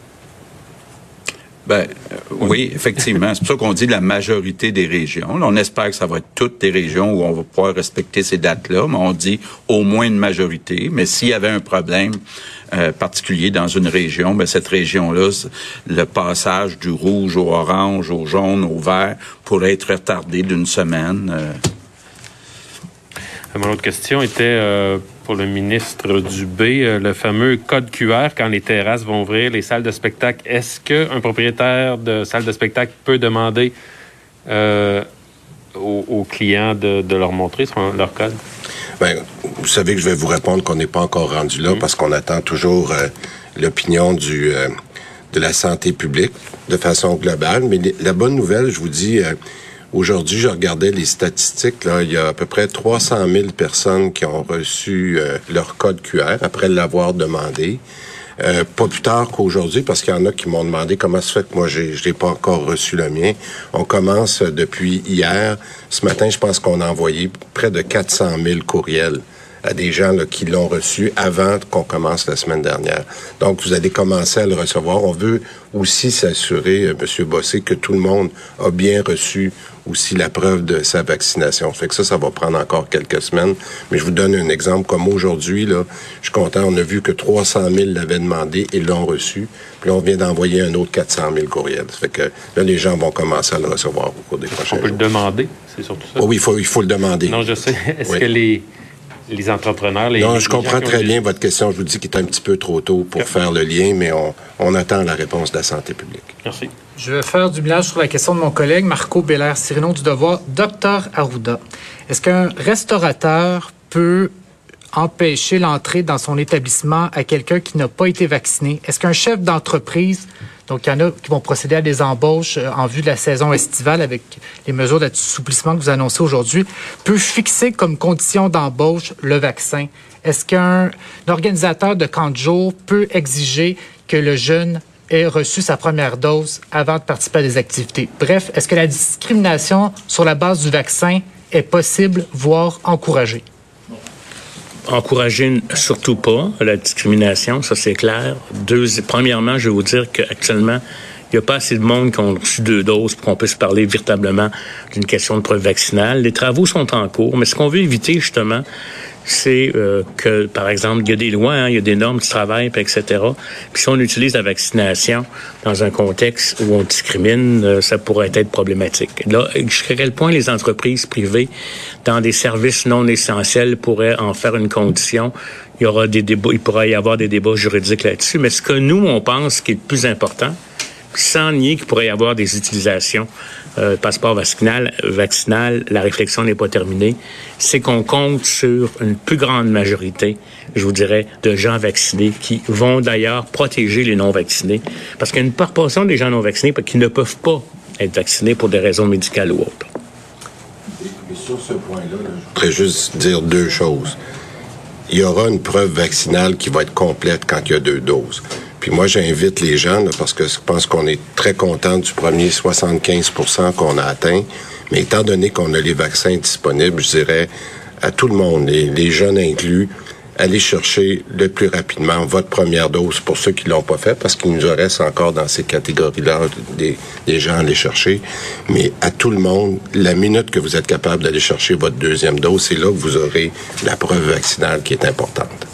Ben, euh, oui, effectivement. C'est pour ça qu'on dit la majorité des régions. On espère que ça va être toutes les régions où on va pouvoir respecter ces dates-là, mais on dit au moins une majorité. Mais s'il y avait un problème euh, particulier dans une région, ben, cette région-là, le passage du rouge au orange, au jaune, au vert pourrait être retardé d'une semaine. Euh. Mon autre question était euh, pour le ministre Dubé, euh, le fameux code QR quand les terrasses vont ouvrir, les salles de spectacle. Est-ce qu'un propriétaire de salle de spectacle peut demander euh, aux, aux, clients de, de, leur montrer leur code? Bien, vous savez que je vais vous répondre qu'on n'est pas encore rendu là mmh. parce qu'on attend toujours euh, l'opinion du euh, de la santé publique de façon globale. Mais la bonne nouvelle, je vous dis, Aujourd'hui, je regardais les statistiques. Il y a à peu près 300 000 personnes qui ont reçu euh, leur code QR après l'avoir demandé. Euh, pas plus tard qu'aujourd'hui, parce qu'il y en a qui m'ont demandé comment se fait que moi, je n'ai pas encore reçu le mien. On commence depuis hier. Ce matin, je pense qu'on a envoyé près de 400 000 courriels à des gens là, qui l'ont reçu avant qu'on commence la semaine dernière. Donc, vous allez commencer à le recevoir. On veut aussi s'assurer, euh, M. Bossé, que tout le monde a bien reçu aussi la preuve de sa vaccination. Fait que ça, ça va prendre encore quelques semaines. Mais je vous donne un exemple. Comme aujourd'hui, là, je suis content, on a vu que 300 000 l'avaient demandé et l'ont reçu. Puis là, on vient d'envoyer un autre 400 000 courriels. Ça fait que là, les gens vont commencer à le recevoir au cours des prochains jours. On peut jours. le demander, c'est surtout ça? Oh oui, il faut, il faut le demander. Non, je sais. Est-ce oui. que les les entrepreneurs, les Non, je comprends très bien votre question. Je vous dis qu'il est un petit peu trop tôt pour faire le lien, mais on, on, attend la réponse de la santé publique. Merci. Je vais faire du ménage sur la question de mon collègue Marco Belair-Sirino du Devoir. Docteur Arruda, est-ce qu'un restaurateur peut empêcher l'entrée dans son établissement à quelqu'un qui n'a pas été vacciné? Est-ce qu'un chef d'entreprise donc, il y en a qui vont procéder à des embauches en vue de la saison estivale avec les mesures d'assouplissement que vous annoncez aujourd'hui, peut fixer comme condition d'embauche le vaccin? Est-ce qu'un organisateur de camp de jour peut exiger que le jeune ait reçu sa première dose avant de participer à des activités? Bref, est-ce que la discrimination sur la base du vaccin est possible, voire encouragée? Encourager surtout pas la discrimination, ça c'est clair. Deux, premièrement, je vais vous dire qu'actuellement, il n'y a pas assez de monde qui ont reçu deux doses pour qu'on puisse parler véritablement d'une question de preuve vaccinale. Les travaux sont en cours, mais ce qu'on veut éviter justement, c'est euh, que, par exemple, il y a des lois, hein, il y a des normes du travail, etc. Puis si on utilise la vaccination dans un contexte où on discrimine, euh, ça pourrait être problématique. Là, jusqu'à quel point les entreprises privées, dans des services non essentiels, pourraient en faire une condition, il y aura des débats, il pourrait y avoir des débats juridiques là-dessus. Mais ce que nous, on pense qui est le plus important, sans nier qu'il pourrait y avoir des utilisations euh, passeport vaccinal, vaccinal, la réflexion n'est pas terminée, c'est qu'on compte sur une plus grande majorité, je vous dirais, de gens vaccinés qui vont d'ailleurs protéger les non-vaccinés. Parce qu'il y a une proportion des gens non vaccinés qui ne peuvent pas être vaccinés pour des raisons médicales ou autres. sur ce point-là, je voudrais juste dire deux choses. Il y aura une preuve vaccinale qui va être complète quand il y a deux doses. Puis moi, j'invite les gens, parce que je pense qu'on est très content du premier 75 qu'on a atteint. Mais étant donné qu'on a les vaccins disponibles, je dirais à tout le monde, les, jeunes inclus, allez chercher le plus rapidement votre première dose pour ceux qui l'ont pas fait, parce qu'il nous reste encore dans ces catégories-là des, des, gens à aller chercher. Mais à tout le monde, la minute que vous êtes capable d'aller chercher votre deuxième dose, c'est là que vous aurez la preuve vaccinale qui est importante.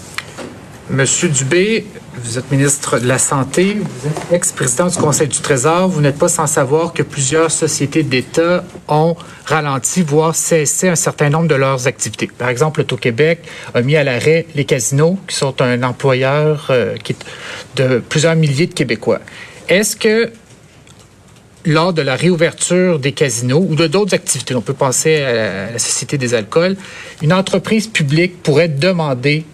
Monsieur Dubé, vous êtes ministre de la Santé, vous êtes ex-président du Conseil du Trésor. Vous n'êtes pas sans savoir que plusieurs sociétés d'État ont ralenti, voire cessé un certain nombre de leurs activités. Par exemple, le québec a mis à l'arrêt les casinos, qui sont un employeur euh, de plusieurs milliers de Québécois. Est-ce que lors de la réouverture des casinos ou de d'autres activités, on peut penser à la Société des alcools, une entreprise publique pourrait demander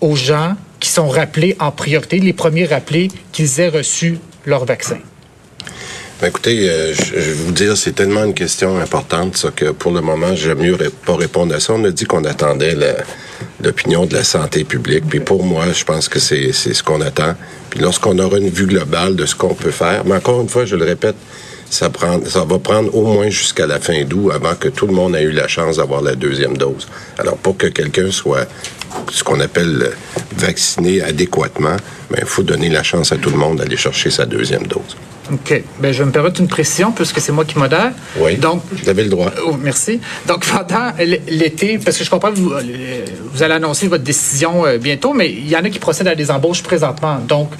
aux gens qui sont rappelés en priorité, les premiers rappelés qu'ils aient reçu leur vaccin? Ben écoutez, euh, je, vais vous dire, c'est tellement une question importante ça, que pour le moment, j'aime mieux pas répondre à ça. On a dit qu'on attendait l'opinion de la santé publique. Puis pour moi, je pense que c'est ce qu'on attend. Puis lorsqu'on aura une vue globale de ce qu'on peut faire, mais encore une fois, je le répète, ça, prend, ça va prendre au moins jusqu'à la fin d'août avant que tout le monde ait eu la chance d'avoir la deuxième dose. Alors, pour que quelqu'un soit ce qu'on appelle vacciné adéquatement, il faut donner la chance à tout le monde d'aller chercher sa deuxième dose. OK. Ben, je vais me permettre une précision puisque c'est moi qui modère. Oui. Donc, vous avez le droit. Oh, merci. Donc, pendant l'été, parce que je comprends que vous, euh, vous allez annoncer votre décision euh, bientôt, mais il y en a qui procèdent à des embauches présentement. Donc,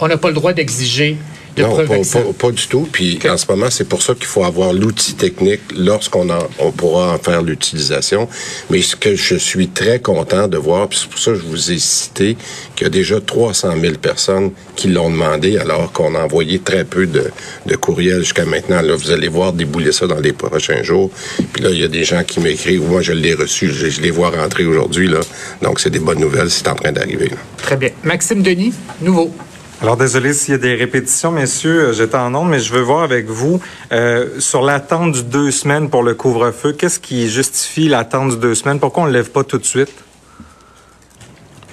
on n'a pas le droit d'exiger non, pas, du tout. Puis en ce moment, c'est pour ça qu'il faut avoir l'outil technique lorsqu'on on pourra en faire l'utilisation. Mais ce que je suis très content de voir, puis c'est pour ça que je vous ai cité qu'il y a déjà 300 000 personnes qui l'ont demandé alors qu'on a envoyé très peu de, de courriels jusqu'à maintenant. Là, vous allez voir débouler ça dans les prochains jours. Puis là, il y a des gens qui m'écrivent. Moi, je l'ai reçu. Je, je, les vois rentrer aujourd'hui. Là. Donc, c'est des bonnes nouvelles. C'est en train d'arriver. Très bien. Maxime Denis, nouveau. Alors désolé s'il y a des répétitions, messieurs, euh, j'étais en onde, mais je veux voir avec vous euh, sur l'attente du deux semaines pour le couvre-feu. Qu'est-ce qui justifie l'attente du deux semaines? Pourquoi on ne lève pas tout de suite?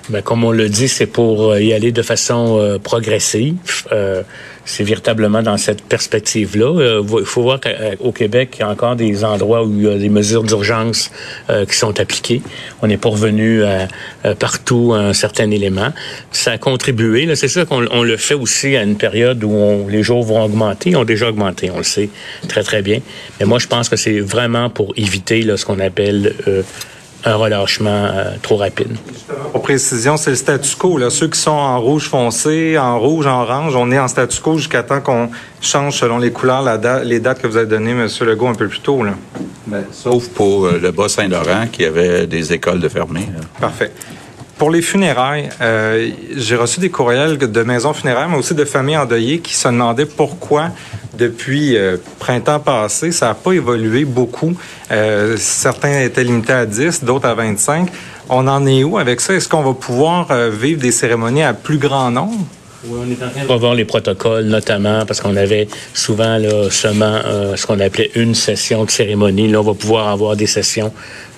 Bien, comme on le dit, c'est pour euh, y aller de façon progressive. C'est véritablement dans cette perspective-là. Il faut voir qu'au Québec, il y a encore des endroits où il y a des mesures d'urgence qui sont appliquées. On n'est pas revenu partout à un certain élément. Ça a contribué. C'est sûr qu'on on le fait aussi à une période où les jours vont augmenter. Ils ont déjà augmenté, on le sait très, très bien. Mais moi, je pense que c'est vraiment pour éviter là, ce qu'on appelle un relâchement euh, trop rapide. Pour précision, c'est le statu quo. Là. Ceux qui sont en rouge foncé, en rouge, en orange, on est en statu quo jusqu'à temps qu'on change selon les couleurs la les dates que vous avez données, M. Legault, un peu plus tôt. Là. Ben, sauf pour euh, le Bas-Saint-Laurent qui avait des écoles de fermées. Parfait. Pour les funérailles, euh, j'ai reçu des courriels de maisons funéraires, mais aussi de familles endeuillées qui se demandaient pourquoi, depuis euh, printemps passé, ça n'a pas évolué beaucoup. Euh, certains étaient limités à 10, d'autres à 25. On en est où avec ça? Est-ce qu'on va pouvoir vivre des cérémonies à plus grand nombre? Revoir les protocoles, notamment parce qu'on avait souvent là, seulement ce qu'on appelait une session de cérémonie. Là, on va pouvoir avoir des sessions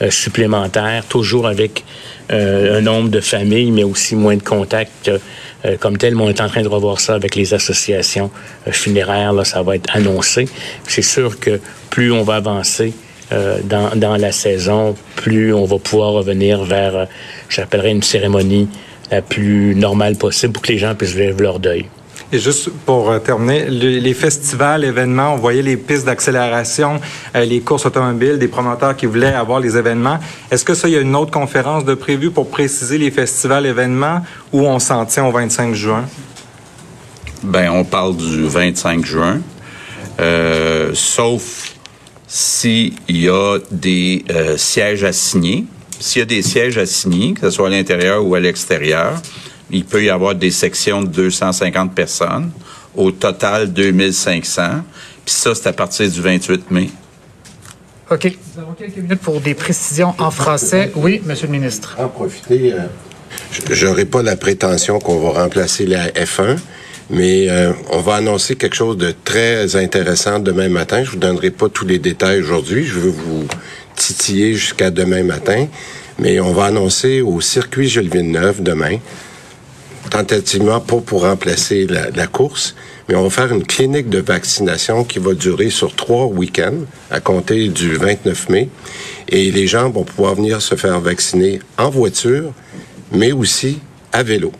supplémentaires, toujours avec euh, un nombre de familles, mais aussi moins de contacts euh, comme tel. Mais on est en train de revoir ça avec les associations euh, funéraires. Là, ça va être annoncé. C'est sûr que plus on va avancer euh, dans, dans, la saison, plus on va pouvoir revenir vers, euh, j'appellerais une cérémonie la plus normale possible pour que les gens puissent vivre leur deuil. Et juste pour euh, terminer, les, festivals, événements, on voyait les pistes d'accélération, les courses automobiles, des promoteurs qui voulaient avoir les événements. Est-ce que ça, il y a une autre conférence de prévue pour préciser les festivals, événements, ou on s'en tient au 25 juin? Ben, on parle du 25 juin, euh, sauf s'il y a des euh, sièges assignés. S'il y a des sièges assignés, que ce soit à l'intérieur ou à l'extérieur, il peut y avoir des sections de 250 personnes. Au total, 2500. Puis ça, c'est à partir du 28 mai. OK. Nous avons quelques minutes pour des précisions en français. Oui, Monsieur le ministre. En profiter. Euh, J'aurais pas la prétention qu'on va remplacer la F1, mais euh, on va annoncer quelque chose de très intéressant demain matin. Je vous donnerai pas tous les détails aujourd'hui. Je veux vous titiller jusqu'à demain matin. Mais on va annoncer au circuit Gilles Villeneuve demain, tentativement pas pour remplacer la, la, course, mais on va faire une clinique de vaccination qui va durer sur trois week-ends à compter du 29 mai. Et les gens vont pouvoir venir se faire vacciner en voiture, mais aussi à vélo.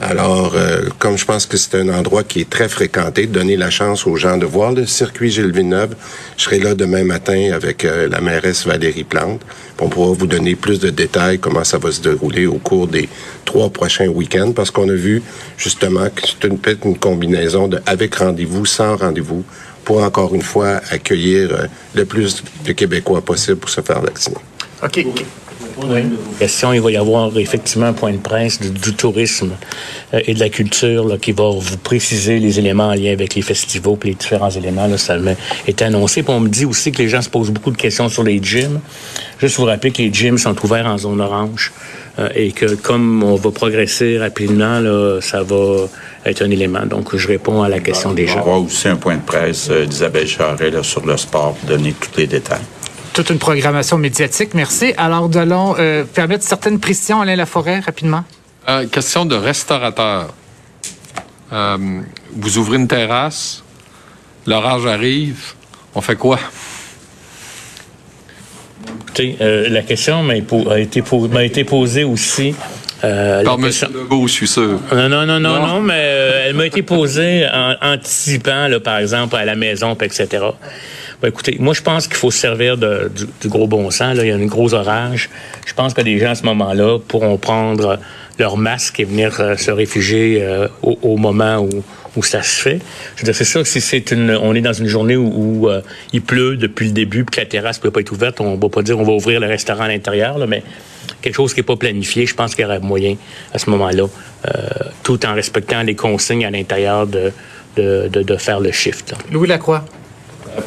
Alors, euh, comme je pense que c'est un endroit qui est très fréquenté, donner la chance aux gens de voir le circuit Gilles Villeneuve. Je serai là demain matin avec euh, la mairesse Valérie Plante. On pourra vous donner plus de détails comment ça va se dérouler au cours des trois prochains week-ends, parce qu'on a vu justement que c'est peut-être une combinaison de avec rendez-vous, sans rendez-vous, pour encore une fois accueillir euh, le plus de Québécois possible pour se faire vacciner. OK. Oui. Question, il va y avoir effectivement un point de presse du, du tourisme euh, et de la culture là, qui va vous préciser les éléments en lien avec les festivals et les différents éléments. Là, ça est annoncé. Puis on me dit aussi que les gens se posent beaucoup de questions sur les gyms. Juste vous rappeler que les gyms sont ouverts en zone orange euh, et que comme on va progresser rapidement, là, ça va être un élément. Donc, je réponds à la question des gens. On avoir aussi un point de presse euh, d'Isabelle Charret sur le sport pour donner tous les détails toute une programmation médiatique. Merci. Alors, nous allons euh, permettre certaines précisions, Alain Laforêt, rapidement. Euh, question de restaurateur. Euh, vous ouvrez une terrasse, l'orage arrive, on fait quoi? Écoutez, euh, la question m'a été, été, posée aussi. Euh, Par M. Legault, je suis sûr. Non, non, non, non, non, mais euh, elle m'a été posée en anticipant, là, par exemple, à la maison, etc. Ben, écoutez, moi, je pense qu'il faut se servir du, gros bon sens. Là. Il y a un gros orage. Je pense que des gens, à ce moment-là, pourront prendre leur masque et venir euh, se réfugier euh, au, moment où, ça se fait. Je veux dire, c'est que si c'est une, on est dans une journée où, euh, il pleut depuis le début, puis que la terrasse peut pas être ouverte, on va pas dire on va ouvrir le restaurant à l'intérieur, mais quelque chose qui est pas planifié, je pense qu'il y aurait moyen à ce moment-là, tout en respectant les consignes à l'intérieur de, faire le shift. Louis Lacroix.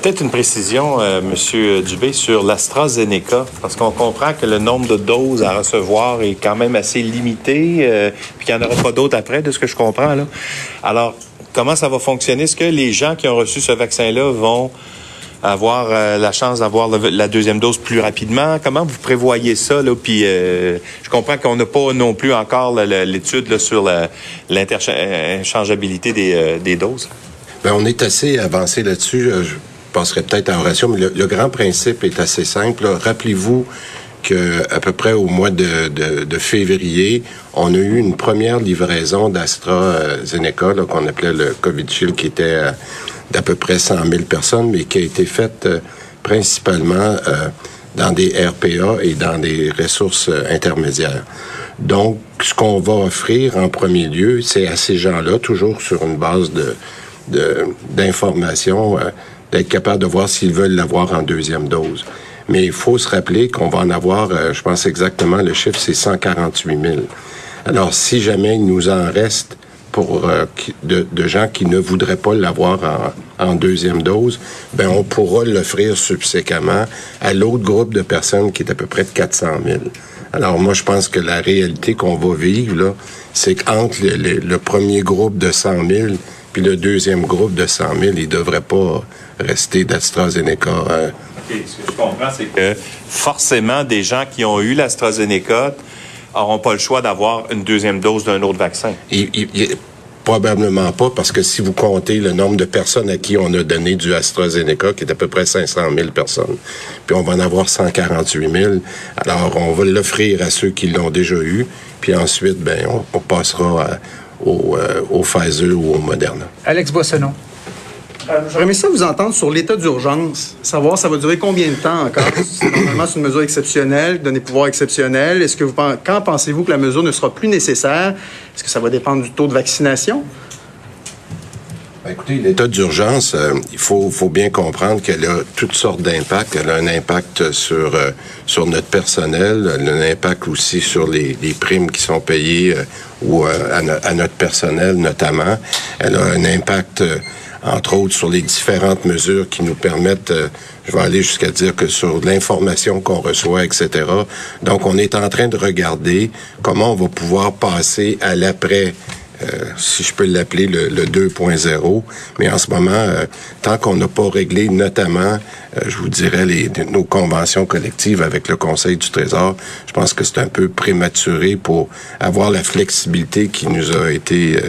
Peut-être une précision, euh, Monsieur Dubé, sur l'AstraZeneca, parce qu'on comprend que le nombre de doses à recevoir est quand même assez limité, euh, puis qu'il n'y en aura pas d'autres après, de ce que je comprends. Alors, comment ça va fonctionner? Est-ce que les gens qui ont reçu ce vaccin-là vont avoir euh, la chance d'avoir la deuxième dose plus rapidement? Comment vous prévoyez ça? Là? Puis, euh, je comprends qu'on n'a pas non plus encore l'étude sur l'interchangeabilité des, euh, des doses. Bien, on est assez avancé là-dessus. Je passerai peut-être à Horatio, mais le, grand principe est assez simple. Rappelez-vous que à peu près au mois de, février, on a eu une première livraison d'AstraZeneca, qu'on appelait le COVID Shield, qui était d'à peu près 100 000 personnes, mais qui a été faite euh, principalement euh, dans des RPA et dans des ressources euh, intermédiaires. Donc, ce qu'on va offrir en premier lieu, c'est à ces gens-là, toujours sur une base de d'information, d'être capable de voir s'ils veulent l'avoir en deuxième dose. Mais il faut se rappeler qu'on va en avoir, je pense exactement, le chiffre, c'est 148 000. Alors, si jamais il nous en reste pour euh, de, gens qui ne voudraient pas l'avoir en, deuxième dose, ben on pourra l'offrir subséquemment à l'autre groupe de personnes qui est à peu près de 400 000. Alors moi, je pense que la réalité qu'on va vivre c'est qu'entre le, premier groupe de 100 000 puis le deuxième groupe de 100 000, il devrait pas rester d'AstraZeneca. Hein. Okay. Ce que je comprends, c'est que forcément, des gens qui ont eu l'AstraZeneca n'auront pas le choix d'avoir une deuxième dose d'un autre vaccin. Il, il, Probablement pas, parce que si vous comptez le nombre de personnes à qui on a donné du AstraZeneca, qui est à peu près 500 000 personnes, puis on va en avoir 148 000, alors on va l'offrir à ceux qui l'ont déjà eu, puis ensuite, ben, on, passera au, euh, au Pfizer ou au Moderna. Alex Boissonneau. Euh, aimé ça vous entendre sur l'état d'urgence, savoir ça va durer combien de temps encore. Normalement, c'est une mesure exceptionnelle, donner pouvoir exceptionnel. Est-ce que quand pensez-vous que la mesure ne sera plus nécessaire? Est-ce que ça va dépendre du taux de vaccination? Ben, écoutez, l'état d'urgence, euh, il faut, bien comprendre qu'elle a toutes sortes d'impacts. Elle a un impact sur euh, sur notre personnel, elle a un impact aussi sur les, les primes qui sont payées ou à, à, notre personnel notamment. Elle a un impact entre autres sur les différentes mesures qui nous permettent, euh, je vais aller jusqu'à dire que sur l'information qu'on reçoit, etc. Donc, on est en train de regarder comment on va pouvoir passer à l'après. Euh, si je peux l'appeler le, le 2.0. Mais en ce moment, euh, tant qu'on n'a pas réglé notamment euh, je vous dirais, les, nos conventions collectives avec le Conseil du Trésor. Je pense que c'est un peu prématuré pour avoir la flexibilité qui nous a été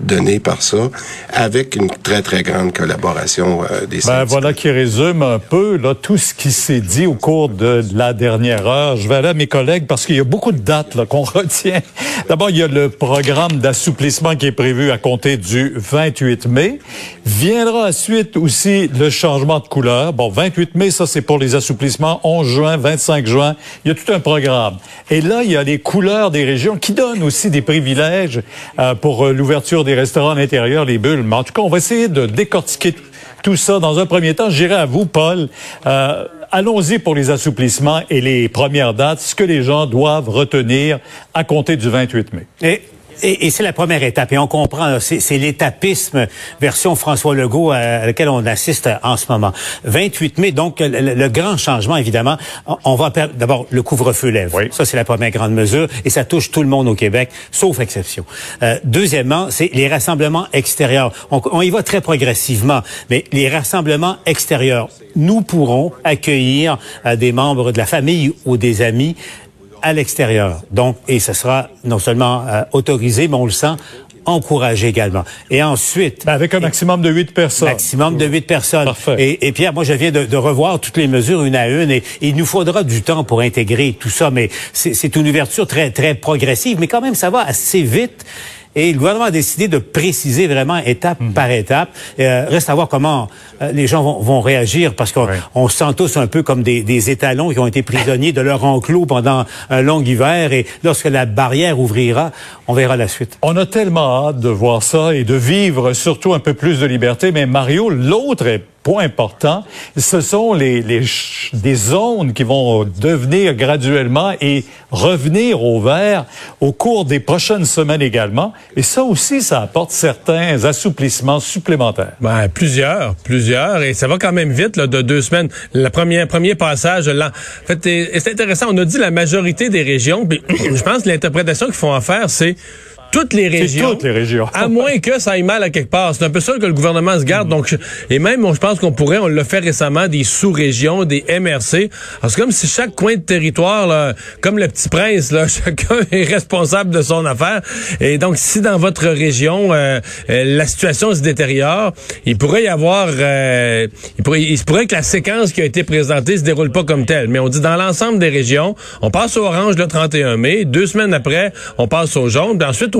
donnée par ça, avec une très, très grande collaboration euh, des ben, Voilà qui résume un peu là, tout ce qui s'est dit au cours de la dernière heure. Je vais aller à mes collègues parce qu'il y a beaucoup de dates qu'on retient. D'abord, il y a le programme d'assouplissement qui est prévu à compter du 28 mai. Viendra ensuite aussi le changement de couleur. Bon, 28 mai, ça c'est pour les assouplissements. 11 juin, 25 juin, il y a tout un programme. Et là, il y a les couleurs des régions qui donnent aussi des privilèges euh, pour euh, l'ouverture des restaurants à l'intérieur, les bulles. Mais en tout cas, on va essayer de décortiquer tout ça dans un premier temps. J'irai à vous, Paul. Euh, allons-y pour les assouplissements et les premières dates, ce que les gens doivent retenir à compter du 28 mai. Et, et c'est la première étape. Et on comprend, c'est l'étapisme version François Legault à, laquelle on assiste en ce moment. 28 mai, donc le, grand changement, évidemment, on va d'abord le couvre-feu lève. Ça, c'est la première grande mesure et ça touche tout le monde au Québec, sauf exception. Euh, deuxièmement, c'est les rassemblements extérieurs. On, on y va très progressivement, mais les rassemblements extérieurs, nous pourrons accueillir euh, des membres de la famille ou des amis à l'extérieur. Donc, et ce sera non seulement euh, autorisé, mais on le sent encouragé également. Et ensuite... Ben, avec un maximum de huit personnes. Maximum de huit personnes. Parfait. Et, et, Pierre, moi, je viens de, de, revoir toutes les mesures une à une et, il nous faudra du temps pour intégrer tout ça, mais c'est une ouverture très, très progressive, mais quand même, ça va assez vite. Et le gouvernement a décidé de préciser vraiment étape mhm. par étape. Euh, reste à voir comment euh, les gens vont, vont réagir parce qu'on on se sent tous un peu comme des, des, étalons qui ont été prisonniers de leur enclos pendant un long hiver. Et lorsque la barrière ouvrira, on verra la suite. On a tellement hâte de voir ça et de vivre surtout un peu plus de liberté. Mais Mario, l'autre est point important, ce sont les, les, des zones qui vont devenir graduellement et revenir au vert au cours des prochaines semaines également. Et ça aussi, ça apporte certains assouplissements supplémentaires. Ben, plusieurs, plusieurs. Et ça va quand même vite, là, de deux semaines. Le premier, premier passage, là. En fait, c'est intéressant. On a dit la majorité des régions. je pense que l'interprétation qu'il faut en faire, c'est toutes les régions. toutes les régions. à moins que ça aille mal à quelque part. C'est un peu ça que le gouvernement se garde. Donc, et même, je pense qu'on pourrait, on l'a fait récemment, des sous-régions, des MRC. C'est comme si chaque coin de territoire, là, comme le petit prince, là, chacun est responsable de son affaire. Et donc, si dans votre région, euh, euh, la situation se détériore, il pourrait y avoir, euh, il, pourrait, il se pourrait que la séquence qui a été présentée se déroule pas comme telle. Mais on dit dans l'ensemble des régions, on passe au orange le 31 mai, deux semaines après, on passe au jaune, puis ensuite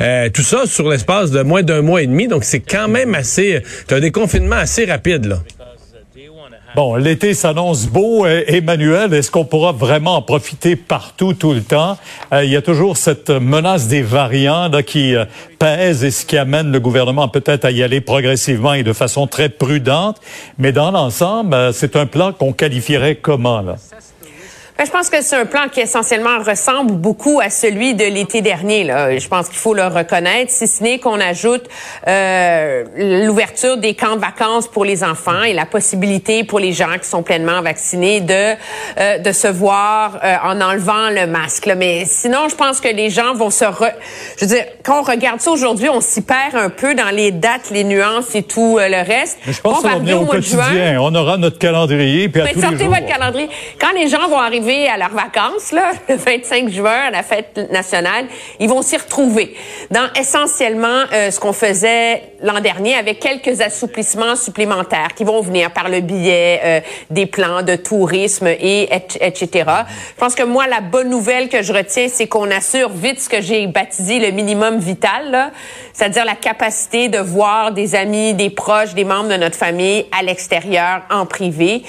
Euh, tout ça sur l'espace de moins d'un mois et demi. Donc, c'est quand même assez... Tu un déconfinement assez rapide, là. Bon, l'été s'annonce beau. Emmanuel, est-ce qu'on pourra vraiment en profiter partout, tout le temps? Euh, il y a toujours cette menace des variants là, qui euh, pèse et ce qui amène le gouvernement peut-être à y aller progressivement et de façon très prudente. Mais dans l'ensemble, c'est un plan qu'on qualifierait comment, là? Ben, je pense que c'est un plan qui essentiellement ressemble beaucoup à celui de l'été dernier. Là. Je pense qu'il faut le reconnaître, si ce n'est qu'on ajoute euh, l'ouverture des camps de vacances pour les enfants et la possibilité pour les gens qui sont pleinement vaccinés de euh, de se voir euh, en enlevant le masque. Là. Mais sinon, je pense que les gens vont se... Re... Je veux dire, quand on regarde ça aujourd'hui, on s'y perd un peu dans les dates, les nuances et tout le reste. Mais je pense on va au, au quotidien. On aura notre calendrier. Puis à tous sortez les jours. votre calendrier. Quand les gens vont arriver à leurs vacances, là, le 25 juin, à la fête nationale, ils vont s'y retrouver. Dans essentiellement euh, ce qu'on faisait l'an dernier avec quelques assouplissements supplémentaires qui vont venir par le biais euh, des plans de tourisme et etc. Je pense que moi, la bonne nouvelle que je retiens, c'est qu'on assure vite ce que j'ai baptisé le minimum vital, c'est-à-dire la capacité de voir des amis, des proches, des membres de notre famille à l'extérieur, en privé,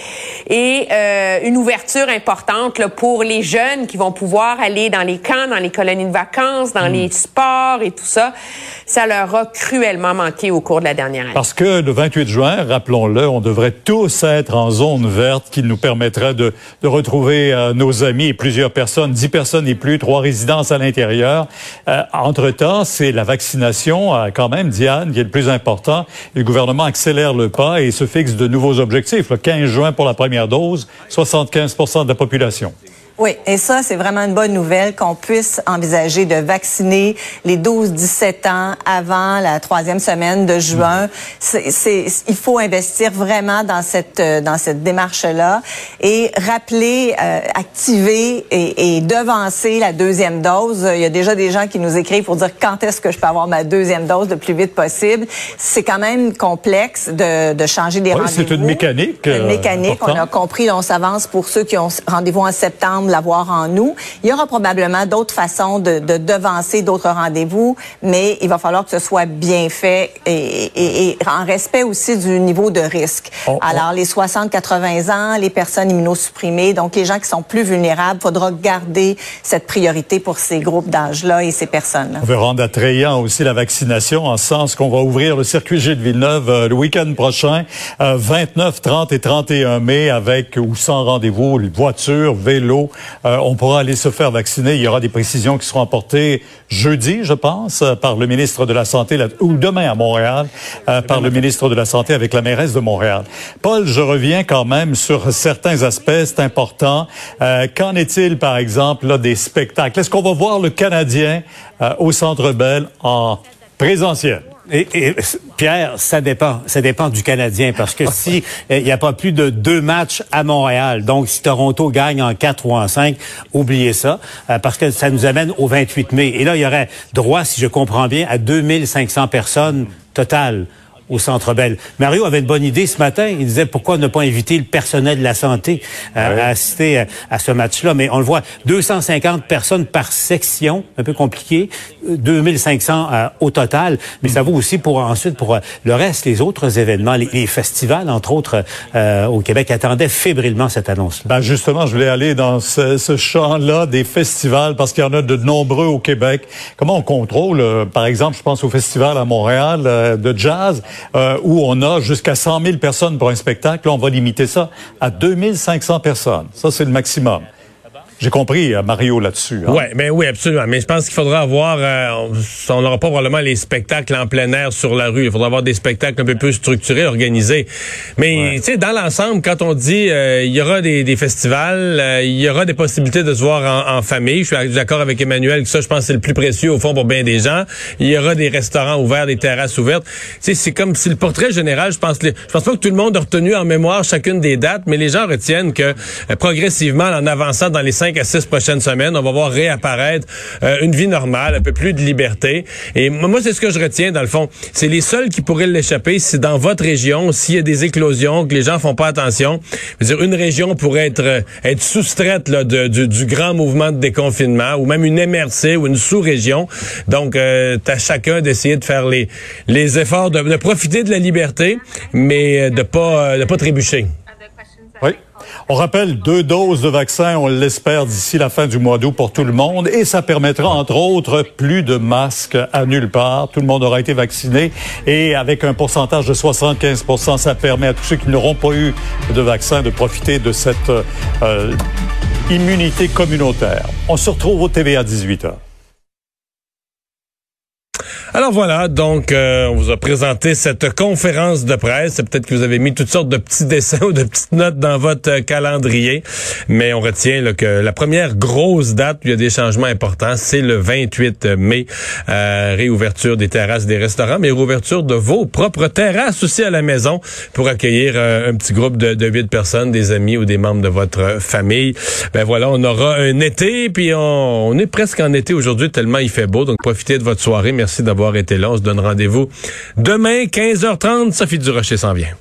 et euh, une ouverture importante là, pour les jeunes qui vont pouvoir aller dans les camps, dans les colonies de vacances, dans hmm. les sports et tout ça. Ça leur a cruellement manqué Parce que le 28 juin, rappelons-le, on devrait tous être en zone verte qui nous permettrait de, de retrouver euh, nos amis et plusieurs personnes, dix personnes et plus, trois résidences à l'intérieur. Euh, entre-temps, c'est la vaccination, euh, quand même, Diane, qui est le plus important. le gouvernement accélère le pas et se fixe de nouveaux objectifs. Le 15 juin pour la première dose, 75 de la population. Oui, et ça, c'est vraiment une bonne nouvelle qu'on puisse envisager de vacciner les 12-17 ans avant la troisième semaine de juin. C'est, il faut investir vraiment dans cette euh, dans cette démarche-là et rappeler, euh, activer et, et, devancer la deuxième dose. Il y a déjà des gens qui nous écrivent pour dire quand est-ce que je peux avoir ma deuxième dose le plus vite possible. C'est quand même complexe de, de changer des rendez-vous. C'est une mécanique. Une mécanique. On a compris, on s'avance pour ceux qui ont rendez-vous en septembre l'avoir en nous. Il y aura probablement d'autres façons de, de devancer d'autres rendez-vous, mais il va falloir que ce soit bien fait et, et, et en respect aussi du niveau de risque. Alors, les 60-80 ans, les personnes immunosupprimées, donc les gens qui sont plus vulnérables, faudra garder cette priorité pour ces groupes d'âge-là et ces personnes-là. On veut rendre attrayant aussi la vaccination en sens qu'on va ouvrir le circuit Gilles Villeneuve euh, le week-end prochain, 29, euh, 30 et 31 mai avec ou sans rendez-vous, les voitures, vélos, euh, on pourra aller se faire vacciner. Il y aura des précisions qui seront apportées jeudi, je pense, euh, par le ministre de la Santé, ou demain à Montréal, euh, par le ministre de la Santé avec la mairesse de Montréal. Paul, je reviens quand même sur certains aspects, c'est important. Qu'en est-il, par exemple, là, des spectacles? Est-ce qu'on va voir le Canadien au Centre Bell en présentiel? Et, Pierre, ça dépend. Ça dépend du Canadien parce que si euh, il n'y a pas plus de deux matchs à Montréal, donc si Toronto gagne en quatre ou en cinq, oubliez ça euh, parce que ça nous amène au 28 mai. Et là, il y aurait droit, si je comprends bien, à 2500 personnes totales au Centre Bell. Mario avait une bonne idée ce matin. Il disait pourquoi ne pas inviter le personnel de la santé euh, à assister à, ce match-là. Mais on le voit, 250 personnes par section, un peu compliqué, 2500 euh, au total. Mais ça vaut aussi pour ensuite pour euh, le reste, les autres événements, les, festivals, entre autres, au Québec attendaient fébrilement cette annonce. Ben justement, je voulais aller dans ce, ce champ-là des festivals parce qu'il y en a de nombreux au Québec. Comment on contrôle, par exemple, je pense au festival à Montréal de jazz. Euh, où on a jusqu'à 100 000 personnes pour un spectacle. On va limiter ça à 2500 personnes. Ça, c'est le maximum. J'ai compris, euh, Mario, là-dessus. Hein? Ouais, ben oui, absolument. Mais je pense qu'il faudra avoir, euh, on n'aura pas probablement les spectacles en plein air sur la rue. Il faudra avoir des spectacles un peu plus structurés, organisés. Mais tu sais, dans l'ensemble, quand on dit euh, il y aura des, des festivals, il y aura des possibilités de se voir en, en famille. Je suis d'accord avec Emmanuel que ça, je pense, c'est le plus précieux au fond pour bien des gens. Il y aura des restaurants ouverts, des terrasses ouvertes. Tu sais, c'est comme si le portrait général, je pense, je pense pas que tout le monde a retenu en mémoire chacune des dates, mais les gens retiennent que progressivement, en avançant dans les cinq à six prochaines semaines, on va voir réapparaître euh, une vie normale, un peu plus de liberté. Et moi, c'est ce que je retiens, dans le fond. C'est les seuls qui pourraient l'échapper si dans votre région, s'il y a des éclosions, que les gens font pas attention. Je veux dire, une région pourrait être, euh, être soustraite là, de, du, grand mouvement de déconfinement, ou même une MRC ou une sous-région. Donc, euh, à chacun d'essayer de faire les, les efforts de, de profiter de la liberté, mais euh, de pas, de pas trébucher. On rappelle deux doses de vaccin, on l'espère d'ici la fin du mois d'août pour tout le monde et ça permettra entre autres plus de masques à nulle part. Tout le monde aura été vacciné et avec un pourcentage de 75 ça permet à tous ceux qui n'auront pas eu de vaccin de profiter de cette euh, immunité communautaire. On se retrouve au TV à 18h. Alors voilà, donc euh, on vous a présenté cette conférence de presse. Peut-être que vous avez mis toutes sortes de petits dessins ou de petites notes dans votre euh, calendrier, mais on retient là, que la première grosse date où il y a des changements importants, c'est le 28 mai. Euh, réouverture des terrasses des restaurants, mais réouverture de vos propres terrasses aussi à la maison pour accueillir un petit groupe de, de 8 personnes, des amis ou des membres de votre famille. Ben voilà, on aura un été, puis on, est presque en été aujourd'hui tellement il fait beau. Donc profitez de votre soirée. Merci d'avoir été là. On se donne rendez-vous demain, 15h30. Sophie Durocher s'en vient.